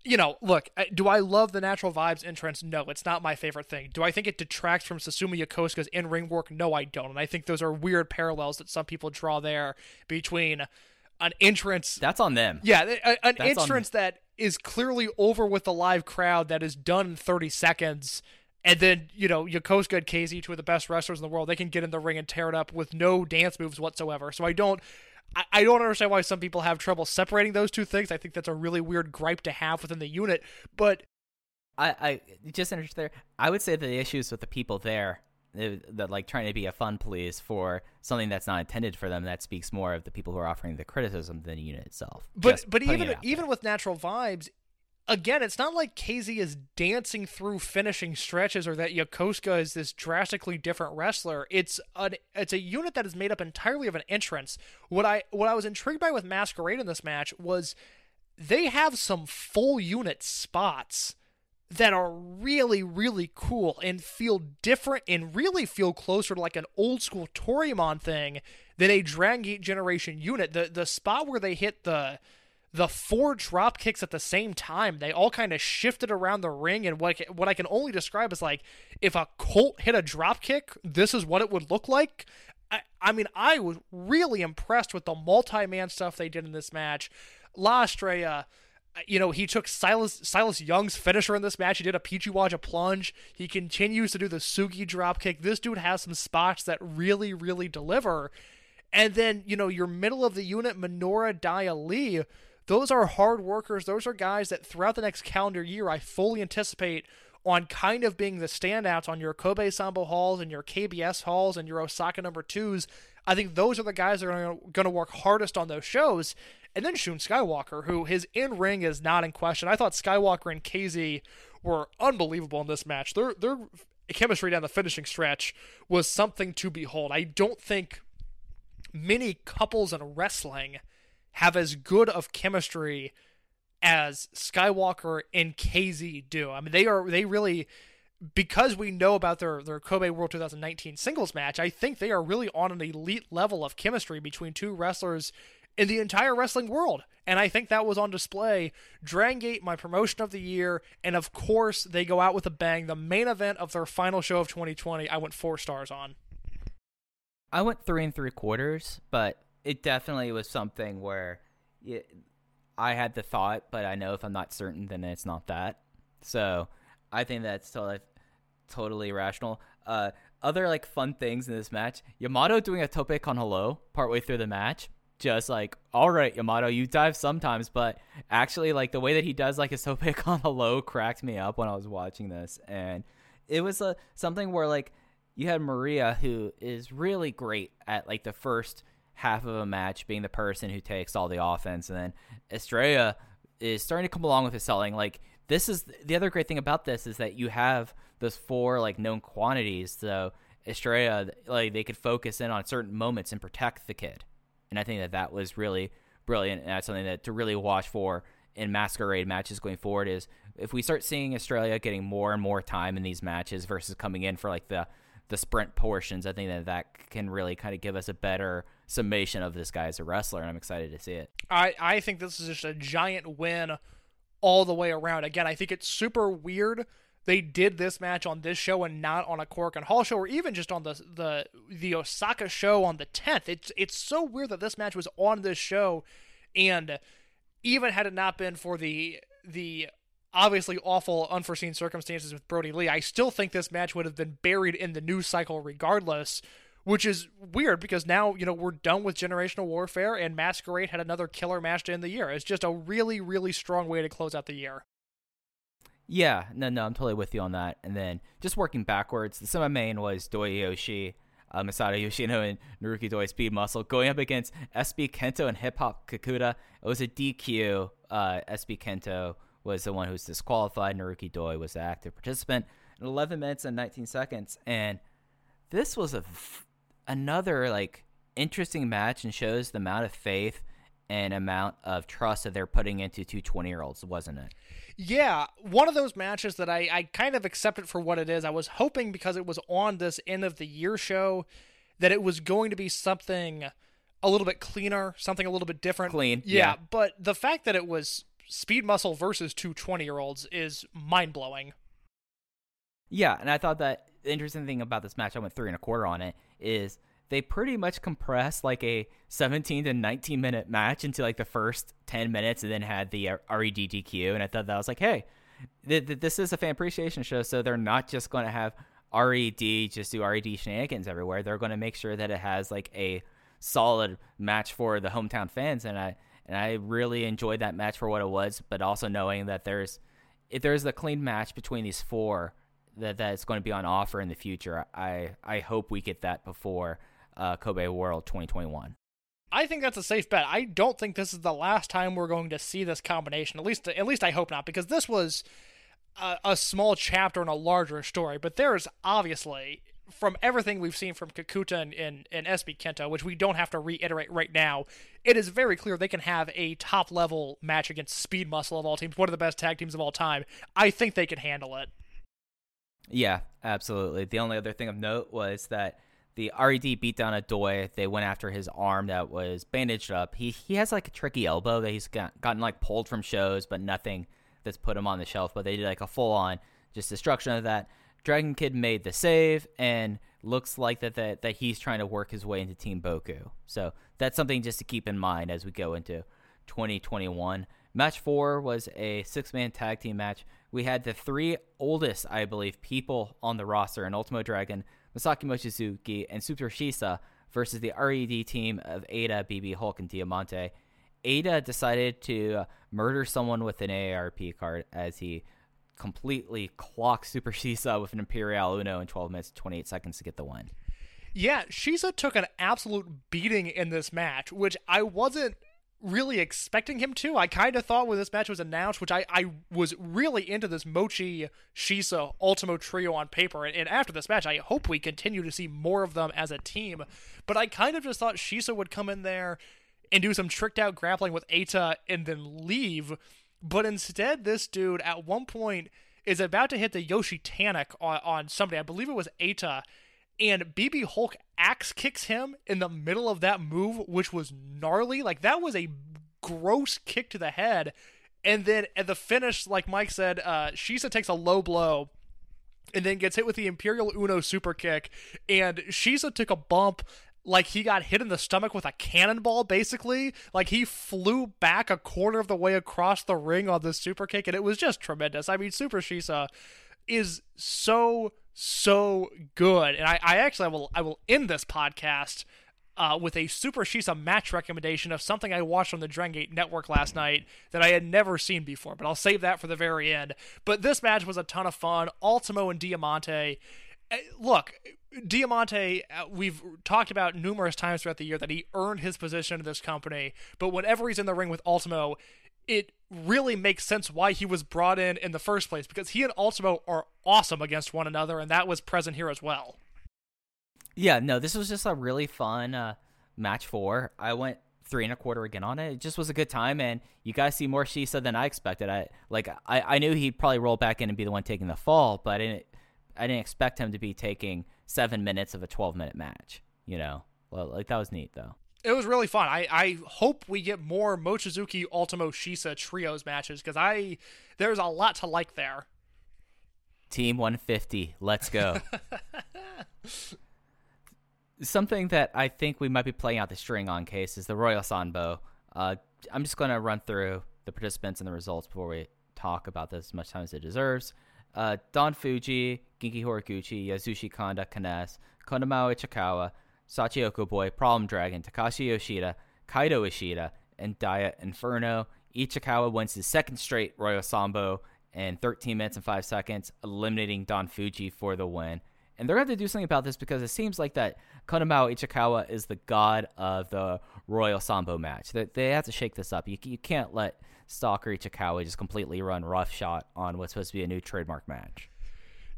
You know, look, do I love the natural vibes entrance? No, it's not my favorite thing. Do I think it detracts from Susumu Yokosuka's in ring work? No, I don't. And I think those are weird parallels that some people draw there between an entrance. That's on them. Yeah, an That's entrance that is clearly over with the live crowd that is done in 30 seconds. And then, you know, Yokosuka and KZ, two of the best wrestlers in the world, they can get in the ring and tear it up with no dance moves whatsoever. So I don't. I, I don't understand why some people have trouble separating those two things. I think that's a really weird gripe to have within the unit. But I, I just interested there. I would say the issues with the people there eh, that like trying to be a fun police for something that's not intended for them that speaks more of the people who are offering the criticism than the unit itself but Just but even even with natural vibes again it's not like KZ is dancing through finishing stretches or that Yokosuka is this drastically different wrestler it's an it's a unit that is made up entirely of an entrance what I what I was intrigued by with Masquerade in this match was they have some full unit spots that are really, really cool and feel different and really feel closer to like an old school Toryumon thing than a Dragon Gate Generation unit. The the spot where they hit the the four drop kicks at the same time, they all kind of shifted around the ring, and what what I can only describe is like if a Colt hit a drop kick, this is what it would look like. I, I mean, I was really impressed with the multi man stuff they did in this match. La Estrella uh, you know, he took Silas Silas Young's finisher in this match. He did a Pichiwaja plunge. He continues to do the Sugi drop kick. This dude has some spots that really, really deliver. And then, you know, your middle of the unit, Minoura Dia Lee, those are hard workers. Those are guys that throughout the next calendar year, I fully anticipate on kind of being the standouts on your Kobe Sambo halls and your KBS halls and your Osaka number twos. I think those are the guys that are going to work hardest on those shows. And then Shun Skywalker, who his in ring is not in question. I thought Skywalker and KZ were unbelievable in this match. Their their chemistry down the finishing stretch was something to behold. I don't think many couples in wrestling have as good of chemistry as Skywalker and KZ do. I mean, they are they really because we know about their their Kobe World 2019 singles match. I think they are really on an elite level of chemistry between two wrestlers in the entire wrestling world. And I think that was on display. Dragon Gate, my promotion of the year, and of course they go out with a bang. The main event of their final show of 2020, I went four stars on. I went three and three quarters, but it definitely was something where it, I had the thought, but I know if I'm not certain, then it's not that. So I think that's totally, totally rational. Uh, other like fun things in this match: Yamato doing a tope con hilo partway through the match. Just like, all right, Yamato, you dive sometimes, but actually, like the way that he does like his tope con hilo cracked me up when I was watching this, and it was a uh, something where like you had Maria, who is really great at like the first half of a match being the person who takes all the offense, and then Estrella is starting to come along with his selling. Like this is the other great thing about this is that you have those four like known quantities. So Estrella, like they could focus in on certain moments and protect the kid, and I think that that was really brilliant, and that's something that to really watch for in masquerade matches going forward is if we start seeing Estrella getting more and more time in these matches versus coming in for like the the sprint portions, I think that that can really kind of give us a better summation of this guy as a wrestler, and I'm excited to see it. I, I think this is just a giant win all the way around. Again, I think it's super weird they did this match on this show and not on a Korakuen Hall show or even just on the the the Osaka show on the 10th. It's it's so weird that this match was on this show and even had it not been for the the obviously awful unforeseen circumstances with Brodie Lee, I still think this match would have been buried in the news cycle regardless, which is weird because now, you know, we're done with generational warfare and Masquerade had another killer match to end the year. It's just a really, really strong way to close out the year. Yeah, no, no, I'm totally with you on that. And then just working backwards, the semi main was Doi Yoshi, uh, Masato Yoshino, and Naruki Doi Speed Muscle going up against SB Kento and Hip Hop Kakuta. It was a DQ. Uh, SB Kento was the one who was disqualified. Naruki Doi was the active participant in 11 minutes and 19 seconds. And this was a another like interesting match and shows the amount of faith and amount of trust that they're putting into two 20 year olds, wasn't it? Yeah, one of those matches that I, I kind of accepted for what it is. I was hoping because it was on this end of the year show that it was going to be something a little bit cleaner, something a little bit different. Clean. Yeah, yeah. but the fact that it was speed muscle versus two 20 year olds is mind blowing. Yeah, and I thought that the interesting thing about this match, I went three and a quarter on it, is they pretty much compressed like a 17 to 19 minute match into like the first 10 minutes and then had the RED DQ. And I thought that was like, hey, th- th- this is a fan appreciation show, so they're not just going to have RED just do RED shenanigans everywhere. They're going to make sure that it has like a solid match for the hometown fans. And I and I really enjoyed that match for what it was, but also knowing that there's if there's a clean match between these four that that's going to be on offer in the future. I I hope we get that before uh, Kobe World 2021. I think that's a safe bet. I don't think this is the last time we're going to see this combination. At least, at least I hope not, because this was a, a small chapter in a larger story. But there is obviously from everything we've seen from Kakuta and, and, and SB Kento, which we don't have to reiterate right now, it is very clear they can have a top level match against Speed Muscle of all teams, one of the best tag teams of all time. I think they can handle it. Yeah, absolutely. The only other thing of note was that the RED beat down a Doi. They went after his arm that was bandaged up. He he has like a tricky elbow that he's got, gotten like pulled from shows, but nothing that's put him on the shelf. But they did like a full on just destruction of that. Dragon Kid made the save and looks like that, that that he's trying to work his way into Team Boku. So that's something just to keep in mind as we go into 2021. Match four was a six man tag team match. We had the three oldest, I believe, people on the roster in Ultimo Dragon, Masaki Mochizuki, and Super Shisa versus the RED team of Eita, BB, Hulk, and Diamante. Eita decided to murder someone with an AARP card as he completely clocked Super Shisa with an Imperial Uno in 12 minutes 28 seconds to get the win. Yeah, Shisa took an absolute beating in this match, which I wasn't really expecting him to. I kind of thought when this match was announced, which I, I was really into this Mochi Shisa Ultimo trio on paper. And, and after this match, I hope we continue to see more of them as a team. But I kind of just thought Shisa would come in there and do some tricked out grappling with Eita and then leave. But instead, this dude at one point is about to hit the Yoshi Tonic on, on somebody. I believe it was Eita and BB Hulk axe kicks him in the middle of that move, which was gnarly. Like that was a gross kick to the head. And then at the finish, like Mike said, uh, Shisa takes a low blow and then gets hit with the Imperial Uno super kick. And Shisa took a bump like he got hit in the stomach with a cannonball, basically. Like he flew back a quarter of the way across the ring on this super kick, and it was just tremendous. I mean, Super Shisa is so so good. And I, I actually I will I will end this podcast uh, with a Super Shisa match recommendation of something I watched on the Dragon Gate Network last night that I had never seen before, but I'll save that for the very end. But this match was a ton of fun. Ultimo and Diamante. Eh, look, Diamante, uh, we've talked about numerous times throughout the year that he earned his position in this company, but whenever he's in the ring with Ultimo, it really makes sense why he was brought in in the first place because he and Ultimo are awesome against one another, and that was present here as well. Yeah, no, this was just a really fun uh, match four. I went three and a quarter again on it. It just was a good time, and you guys see more Shisa than I expected. I like I, I knew he'd probably roll back in and be the one taking the fall, but I didn't I didn't expect him to be taking seven minutes of a twelve minute match. You know, well, like that was neat though it was really fun. I, I hope we get more Mochizuki Ultimo Shisa trios matches because I there's a lot to like there. Team 150, let's go. Something that I think we might be playing out the string on Case is the Royal Sanbo. Uh, I'm just going to run through the participants and the results before we talk about this as much time as it deserves. Uh, Don Fuji, Genki Horiguchi, Yasushi Kanda, K-ness, Konamao Ichikawa, Shachihoko Boy, Problem Dragon, Takashi Yoshida, Kaito Ishida, and Dia Inferno. Ichikawa wins his second straight Royal Sambo in 13 minutes and 5 seconds, eliminating Don Fuji for the win. And they're going to have to do something about this because it seems like that Konamao Ichikawa is the god of the Royal Sambo match. They, they have to shake this up. You, you can't let Stalker Ichikawa just completely run roughshod on what's supposed to be a new trademark match.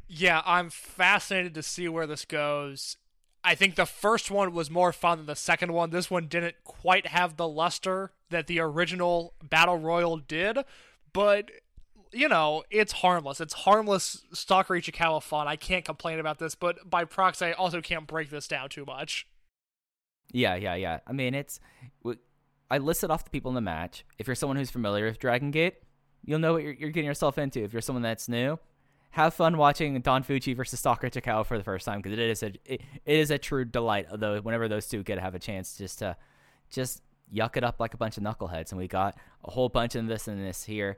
Yeah, I'm fascinated to see where this goes. I think the first one was more fun than the second one. This one didn't quite have the luster that the original Battle Royal did, but you know, it's harmless. It's harmless Stalker Ichikawa fun. I can't complain about this, but by proxy, I also can't break this down too much. Yeah, yeah, yeah. I mean, it's. I listed off the people in the match. If you're someone who's familiar with Dragon Gate, you'll know what you're, you're getting yourself into. If you're someone that's new, have fun watching Don Fuji versus Stalker Ichikawa for the first time because it is a it, it is a true delight. Although whenever those two get to have a chance just to just yuck it up like a bunch of knuckleheads, and we got a whole bunch of this and this here.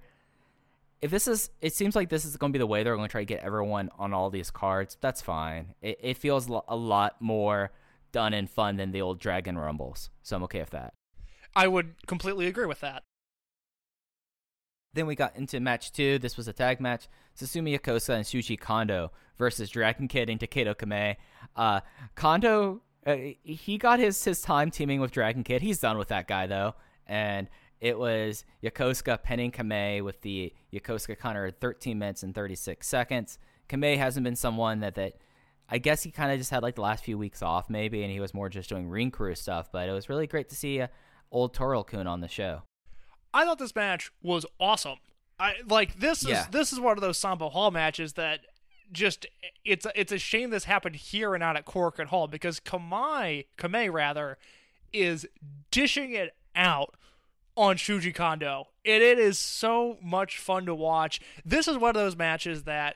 If this is, it seems like this is going to be the way they're going to try to get everyone on all these cards. That's fine. It, it feels a lot more done and fun than the old Dragon Rumbles, so I'm okay with that. I would completely agree with that. Then we got into match two. This was a tag match. Susumu Yokosuka and Shuji Kondo versus Dragon Kid and Takedo Kamei. Uh, Kondo, uh, he got his, his time teaming with Dragon Kid. He's done with that guy, though. And it was Yokosuka penning Kamei with the Yokosuka counter at 13 minutes and 36 seconds. Kamei hasn't been someone that, that I guess he kind of just had like the last few weeks off, maybe, and he was more just doing ring crew stuff. But it was really great to see uh, old Toro Kun on the show. I thought this match was awesome. I like this yeah. is this is one of those Sambo Hall matches that just it's it's a shame this happened here and not at Korakuen Hall because Kamei Kamei rather is dishing it out on Shuji Kondo. And it is so much fun to watch. This is one of those matches that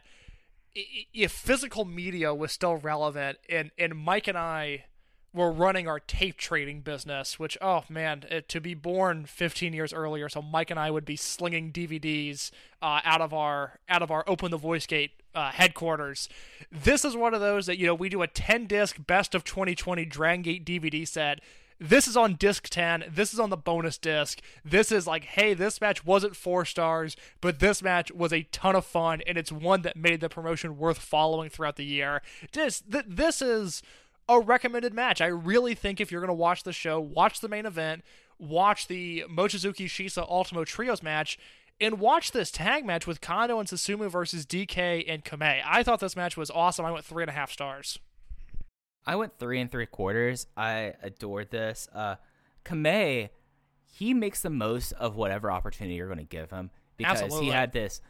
if physical media was still relevant and and Mike and I we're running our tape trading business, which, oh man, it, to be born 15 years earlier, so Mike and I would be slinging DVDs uh, out of our out of our Open the Voice Gate uh, headquarters. This is one of those that you know we do a 10 disc best of 2020 Drangate DVD set. This is on disc 10. This is on the bonus disc. This is like, hey, this match wasn't four stars, but this match was a ton of fun, and it's one that made the promotion worth following throughout the year. This, th- this is a recommended match. I really think if you're going to watch the show, watch the main event, watch the Mochizuki Shisa Ultimo Trios match and watch this tag match with Kondo and Susumu versus DK and Kamei. I thought this match was awesome. I went three and a half stars. I went three and three quarters. I adored this. Uh, Kamei, he makes the most of whatever opportunity you're going to give him because Absolutely. he had this.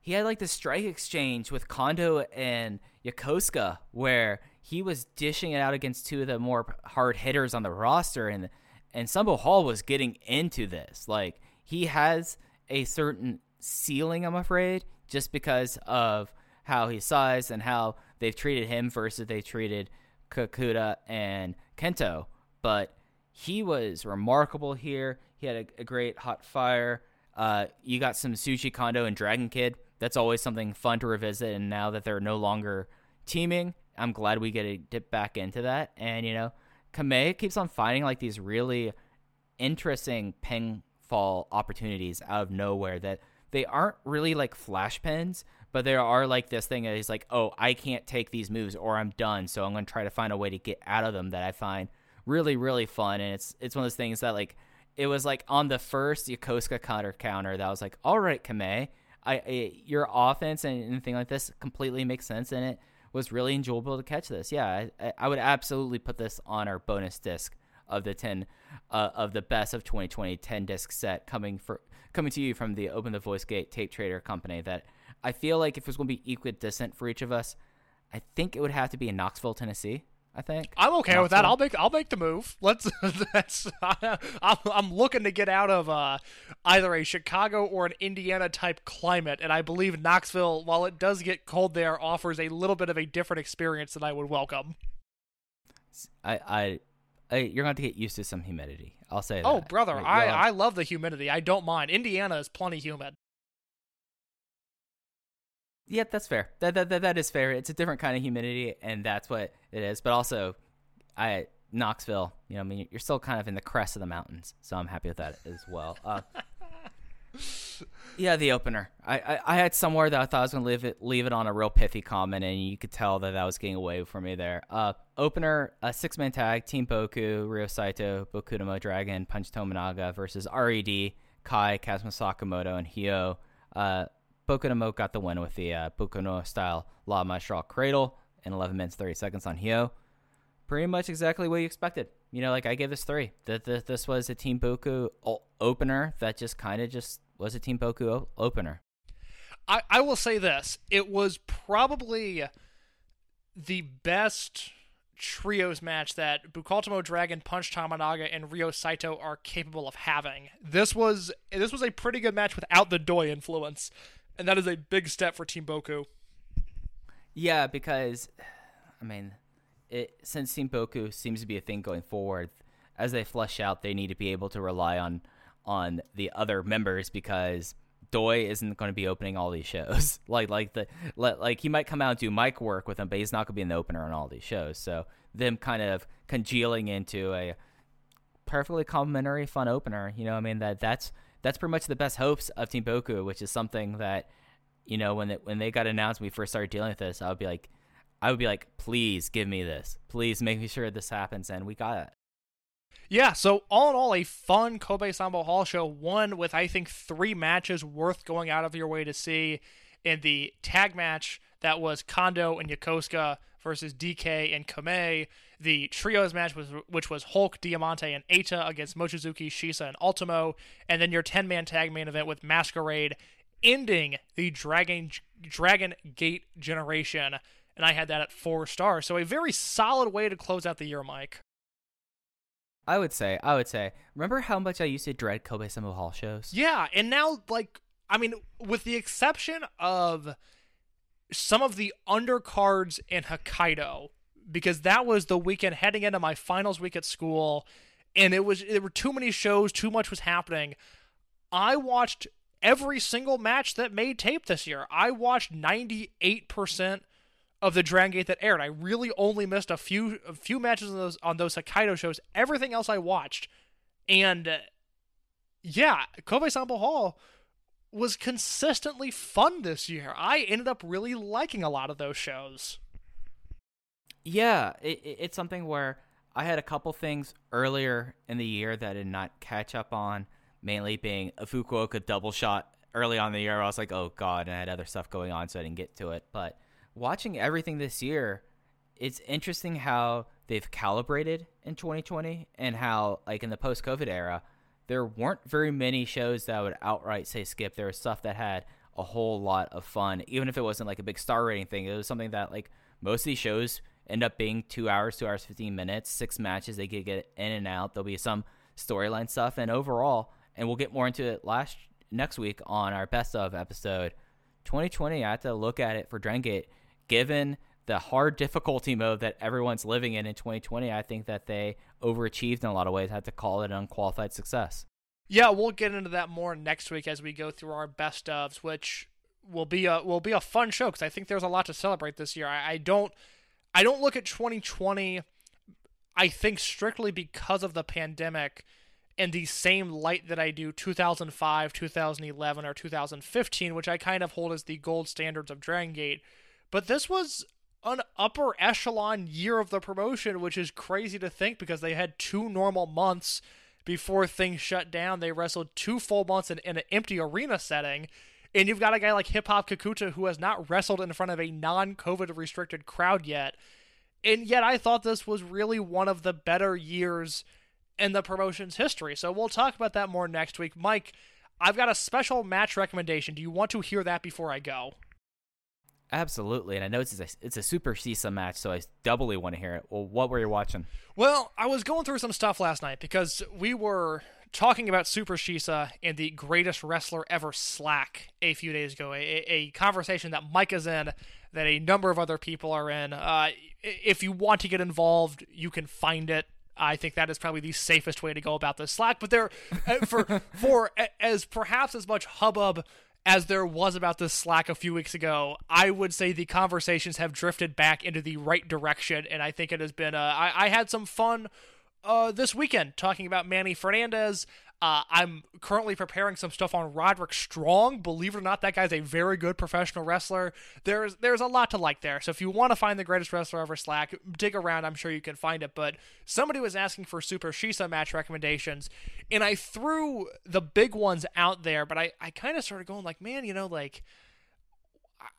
He had like the strike exchange with Kondo and Yokosuka where he was dishing it out against two of the more hard hitters on the roster, and and Sambo Hall was getting into this. Like he has a certain ceiling, I'm afraid, just because of how he's sized and how they've treated him versus they treated Kakuta and Kento. But he was remarkable here. He had a, a great hot fire. Uh, you got some Shuji Kondo and Dragon Kid. That's always something fun to revisit. And now that they're no longer teaming, I'm glad we get to dip back into that. And, you know, Kamei keeps on finding like these really interesting pinfall opportunities out of nowhere that they aren't really like flash pins, but there are like this thing that is like, oh, I can't take these moves or I'm done. So I'm going to try to find a way to get out of them that I find really, really fun. And it's, it's one of those things that like, it was like on the first Yokosuka counter counter that I was like, all right, Kamei, I, I your offense and anything like this completely makes sense and it was really enjoyable to catch this. Yeah, I, I would absolutely put this on our bonus disc of the 10 uh, of the best of 2020 10 disc set coming for coming to you from the Open the Voice Gate Tape Trader company that I feel like if it was going to be equidistant for each of us, I think it would have to be in Knoxville, Tennessee. I think I'm okay with that. I'll make I'll make the move. Let's. That's. I'm, I'm looking to get out of uh, either a Chicago or an Indiana type climate, and I believe Knoxville, while it does get cold there, offers a little bit of a different experience that I would welcome. I, I, I you're going to get used to some humidity. I'll say that. Oh, brother, I, I love the humidity. I don't mind. Indiana is plenty humid. Yeah, that's fair. That, that that that is fair. It's a different kind of humidity, and that's what it is. But also, I Knoxville. You know, I mean, you're still kind of in the crest of the mountains, so I'm happy with that as well. Uh, yeah, the opener. I, I I had somewhere that I thought I was gonna leave it leave it on a real pithy comment, and you could tell that that was getting away from me there. Uh, opener, a six man tag, Team Boku, Ryo Saito, Bokudamo Dragon, Punch Tominaga versus Red, Kai, Kazuma Sakamoto, and Hyo. Uh, Bokudamo got the win with the uh, style La Magistral Cradle in 11 minutes 30 seconds on Hyo. Pretty much exactly what you expected. You know, like I gave this three. That this, was a Team Boku opener that just kind of just was a Team Boku opener. I, I will say this. It was probably the best trios match that Bukaltamo Dragon, Punch Tominaga, and Ryo Saito are capable of having. This was this was a pretty good match without the Doi influence, and that is a big step for Team Boku. Yeah, because I mean, it since Team Boku seems to be a thing going forward, as they flesh out, they need to be able to rely on on the other members because Doi isn't going to be opening all these shows. like like the like, he might come out and do mic work with them, but he's not going to be the opener on all these shows. So them kind of congealing into a perfectly complimentary, fun opener. You know, I mean that that's that's pretty much the best hopes of Team Boku, which is something that you know when it, when they got announced, when we first started dealing with this, I would be like, I would be like, please give me this, please make me sure this happens, and we got it. Yeah, so all in all, a fun Kobe Sambo Hall show. One with I think three matches worth going out of your way to see. In the tag match that was Kondo and Yokosuka versus DK and Kamei. The trios match was which was Hulk, Diamante, and Eita against Mochizuki, Shisa, and Ultimo. And then your ten man tag main event with Masquerade, ending the Dragon Dragon Gate generation. And I had that at four stars. So a very solid way to close out the year, Mike. I would say, I would say, remember how much I used to dread Kobe Sambo Hall shows? Yeah, and now like I mean, with the exception of some of the undercards in Hokkaido, because that was the weekend heading into my finals week at school, and it was there were too many shows, too much was happening. I watched every single match that made tape this year. I watched ninety eight percent of the Dragon Gate that aired. I really only missed a few a few matches on those on those Hokkaido shows. Everything else I watched, and uh, yeah, Kobe Sambo Hall was consistently fun this year. I ended up really liking a lot of those shows. Yeah, it, it- it's something where I had a couple things earlier in the year that I did not catch up on, mainly being a Fukuoka double shot early on the year. I was like, oh god, and I had other stuff going on, so I didn't get to it. But watching everything this year, it's interesting how they've calibrated in 2020 and how, like in the post-COVID era, there weren't very many shows that would outright say skip. There was stuff that had a whole lot of fun, even if it wasn't like a big star rating thing. It was something that like most of these shows end up being two hours, two hours, 15 minutes, six matches. They could get in and out. There'll be some storyline stuff. And overall, and we'll get more into it last next week on our best of episode 2020. I have to look at it for Dragon Gate. Given the hard difficulty mode that everyone's living in in 2020, I think that they overachieved in a lot of ways. I had to call it an unqualified success. Yeah, we'll get into that more next week as we go through our best ofs, which will be a will be a fun show because I think there's a lot to celebrate this year. I, I don't I don't look at 2020. I think strictly because of the pandemic in the same light that I do 2005, 2011, or 2015, which I kind of hold as the gold standards of Dragon Gate. But this was an upper echelon year of the promotion, which is crazy to think because they had two normal months before things shut down. They wrestled two full months in, in an empty arena setting. And you've got a guy like Hip Hop Kakuta who has not wrestled in front of a non COVID restricted crowd yet. And yet I thought this was really one of the better years in the promotion's history. So we'll talk about that more next week. Mike, I've got a special match recommendation. Do you want to hear that before I go? Absolutely, and I know it's a, it's a Super Shisa match, so I doubly want to hear it. Well, what were you watching? Well, I was going through some stuff last night because we were talking about Super Shisa and the greatest wrestler ever Slack a few days ago. A, a conversation that Mike is in, that a number of other people are in. Uh, if you want to get involved, you can find it. I think that is probably the safest way to go about this Slack. But there, uh, for for as perhaps as much hubbub as there was about this Slack a few weeks ago, I would say the conversations have drifted back into the right direction, and I think it has been. Uh, I, I had some fun uh, this weekend talking about Manny Fernandez. Uh, I'm currently preparing some stuff on Roderick Strong. Believe it or not, that guy's a very good professional wrestler. There's there's a lot to like there. So if you want to find the greatest wrestler ever Slack, dig around. I'm sure you can find it. But somebody was asking for Super Shisa match recommendations, and I threw the big ones out there. But I I kind of started going like, man, you know, like.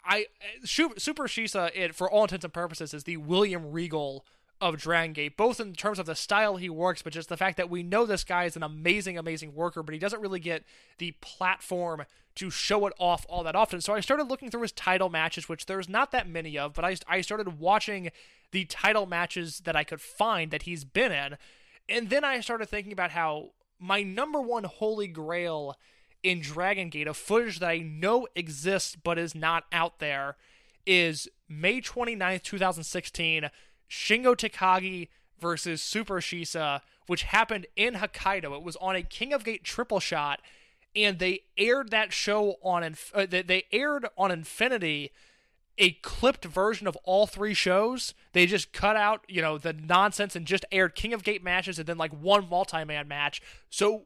I Super Shisa, it for all intents and purposes, is the William Regal of Dragon Gate, both in terms of the style he works, but just the fact that we know this guy is an amazing, amazing worker, but he doesn't really get the platform to show it off all that often. So I started looking through his title matches, which there's not that many of, but I, I started watching the title matches that I could find that he's been in. And then I started thinking about how my number one holy grail in Dragon Gate, a footage that I know exists but is not out there, is May 29th, 2016 Shingo Takagi versus Super Shisa, which happened in Hokkaido. It was on a King of Gate triple shot, and they aired that show on uh, they aired on Infinity a clipped version of all three shows. They just cut out, you know, the nonsense and just aired King of Gate matches and then like one multi-man match. So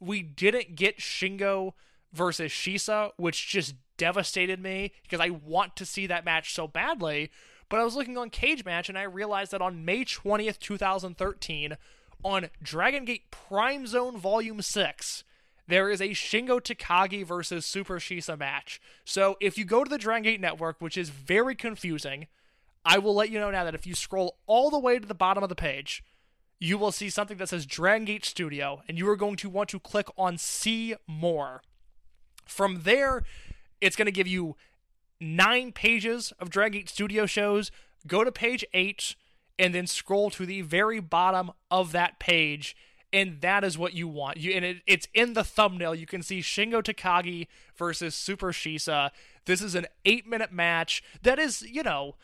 we didn't get Shingo versus Shisa, which just devastated me because I want to see that match so badly. But I was looking on Cage Match and I realized that on May 20th, 2013, on Dragon Gate Prime Zone Volume 6, there is a Shingo Takagi versus Super Shisa match. So if you go to the Dragon Gate Network, which is very confusing, I will let you know now that if you scroll all the way to the bottom of the page, you will see something that says Dragon Gate Studio, and you are going to want to click on See More. From there, it's going to give you nine pages of Dragon Gate Studio shows. Go to page eight and then scroll to the very bottom of that page. And that is what you want. You and it, it's in the thumbnail. You can see Shingo Takagi versus Super Shisa. This is an eight-minute match that is, you know,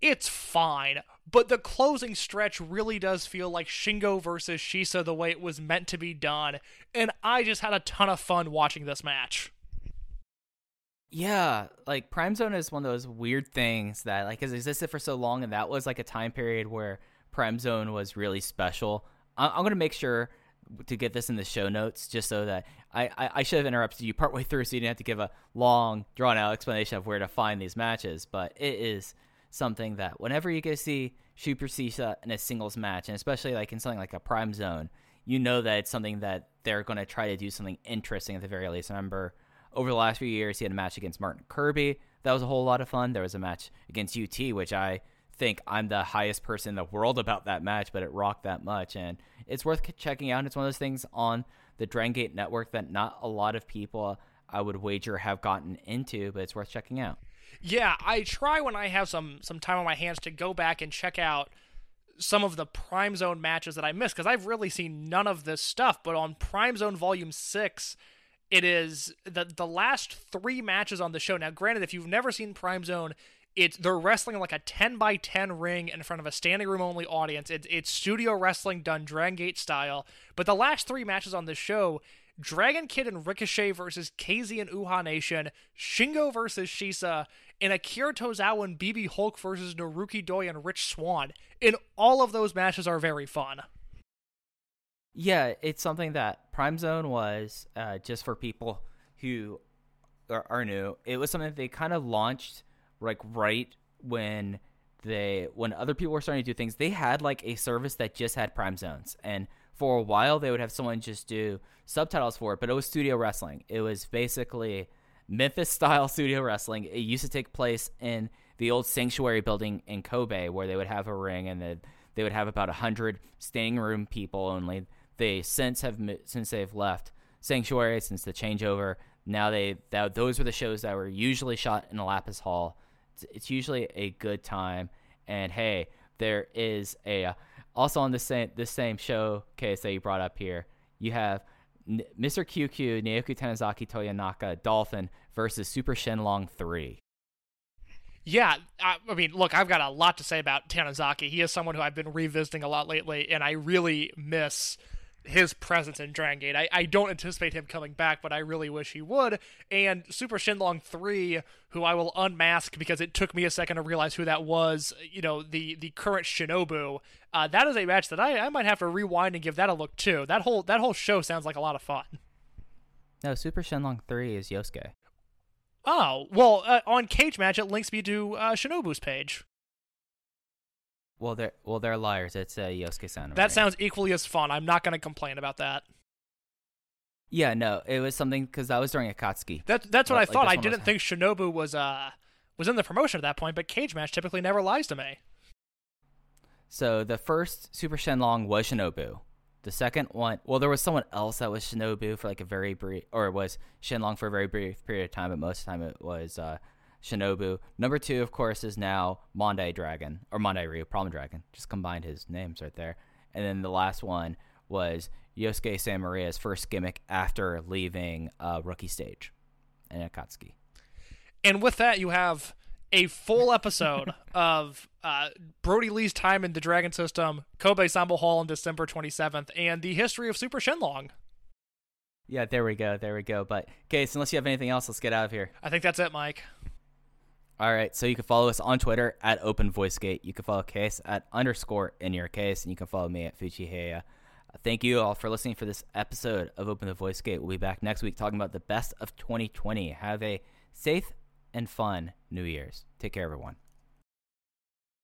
it's fine. But the closing stretch really does feel like Shingo versus Shisa the way it was meant to be done. And I just had a ton of fun watching this match. Yeah, like Prime Zone is one of those weird things that like has existed for so long, and that was like a time period where Prime Zone was really special. I- am gonna make sure to get this in the show notes just so that I, I, I should have interrupted you partway through so you didn't have to give a long drawn out explanation of where to find these matches. But it is something that whenever you to see Super Shisa in a singles match, and especially like in something like a Prime Zone, you know that it's something that they're going to try to do something interesting at the very least. I remember over the last few years, he had a match against Martin Kirby. That was a whole lot of fun. There was a match against UT, which I think I'm the highest person in the world about that match, but it rocked that much. And it's worth checking out. It's one of those things on the Dragon Gate network that not a lot of people, I would wager, have gotten into, but it's worth checking out. Yeah, I try when I have some some time on my hands to go back and check out some of the Prime Zone matches that I missed because I've really seen none of this stuff. But on Prime Zone Volume Six, it is the the last three matches on the show. Now, granted, if you've never seen Prime Zone, it's they're wrestling like a 10 by 10 ring in front of a standing room only audience. It's it's studio wrestling done Dragon Gate style. But the last three matches on the show, Dragon Kid and Ricochet versus KZ and Uhaa Nation, Shingo versus Shisa, and Akira Tozawa and BB Hulk versus Naruki Doi and Rich Swann. And all of those matches are very fun. Yeah, it's something that Prime Zone was uh, just for people who are, are new. It was something they kind of launched like right when they when other people were starting to do things. They had like a service that just had Prime Zones, and for a while they would have someone just do subtitles for it. But it was studio wrestling. It was basically Memphis style studio wrestling. It used to take place in the old sanctuary building in Kobe, where they would have a ring and then they would have about a hundred standing room people only they since have since they've left Sanctuary since the changeover. Now they that, those were the shows that were usually shot in the Lapis Hall. It's, it's usually a good time. And hey, there is a also on the same this same showcase that you brought up here. You have N- Mr. QQ, Naoki Tanizaki, Toyonaka, Dolphin versus Super Shenlong three. Yeah, I, I, mean, look, I've got a lot to say about Tanizaki. He is someone who I've been revisiting a lot lately, and I really miss his presence in Dragon Gate. I, I don't anticipate him coming back, but I really wish he would. And Super Shenlong 3, who I will unmask because it took me a second to realize who that was, you know, the the current Shinobu. Uh, that is a match that I, I might have to rewind and give that a look too. That whole that whole show sounds like a lot of fun. No, Super Shenlong 3 is Yosuke. Oh, well, uh, on Cage Match, it links me to uh, Shinobu's page. Well, they're well, they're liars. It's a uh, Yosuke-san. That sounds equally as fun. I'm not going to complain about that. Yeah, no, it was something because that was during Akatsuki. That that's what I thought. I didn't think Shinobu was uh was in the promotion at that point, but Cage Match typically never lies to me. So the first Super Shenlong was Shinobu. The second one, well, there was someone else that was Shinobu for like a very brief, or it was Shenlong for a very brief period of time, but most of the time it was uh, Shinobu. Number two, of course, is now Mondai Dragon or Mondai Ryu, Problem Dragon. Just combined his names right there. And then the last one was Yosuke Santa Maria's first gimmick after leaving uh, rookie stage in Akatsuki. And with that, you have a full episode of uh, Brodie Lee's time in the Dragon System, Kobe Sambo Hall on December 27th, and the history of Super Shenlong. Yeah, there we go. There we go. But, Case, unless you have anything else, let's get out of here. I think that's it, Mike. All right, so you can follow us on Twitter at Open Voice Gate. You can follow Case at underscore in your case, and you can follow me at Fujiheya. Uh, thank you all for listening for this episode of Open the Voice Gate. We'll be back next week talking about the best of 2020. Have a safe and fun New Year's. Take care, everyone.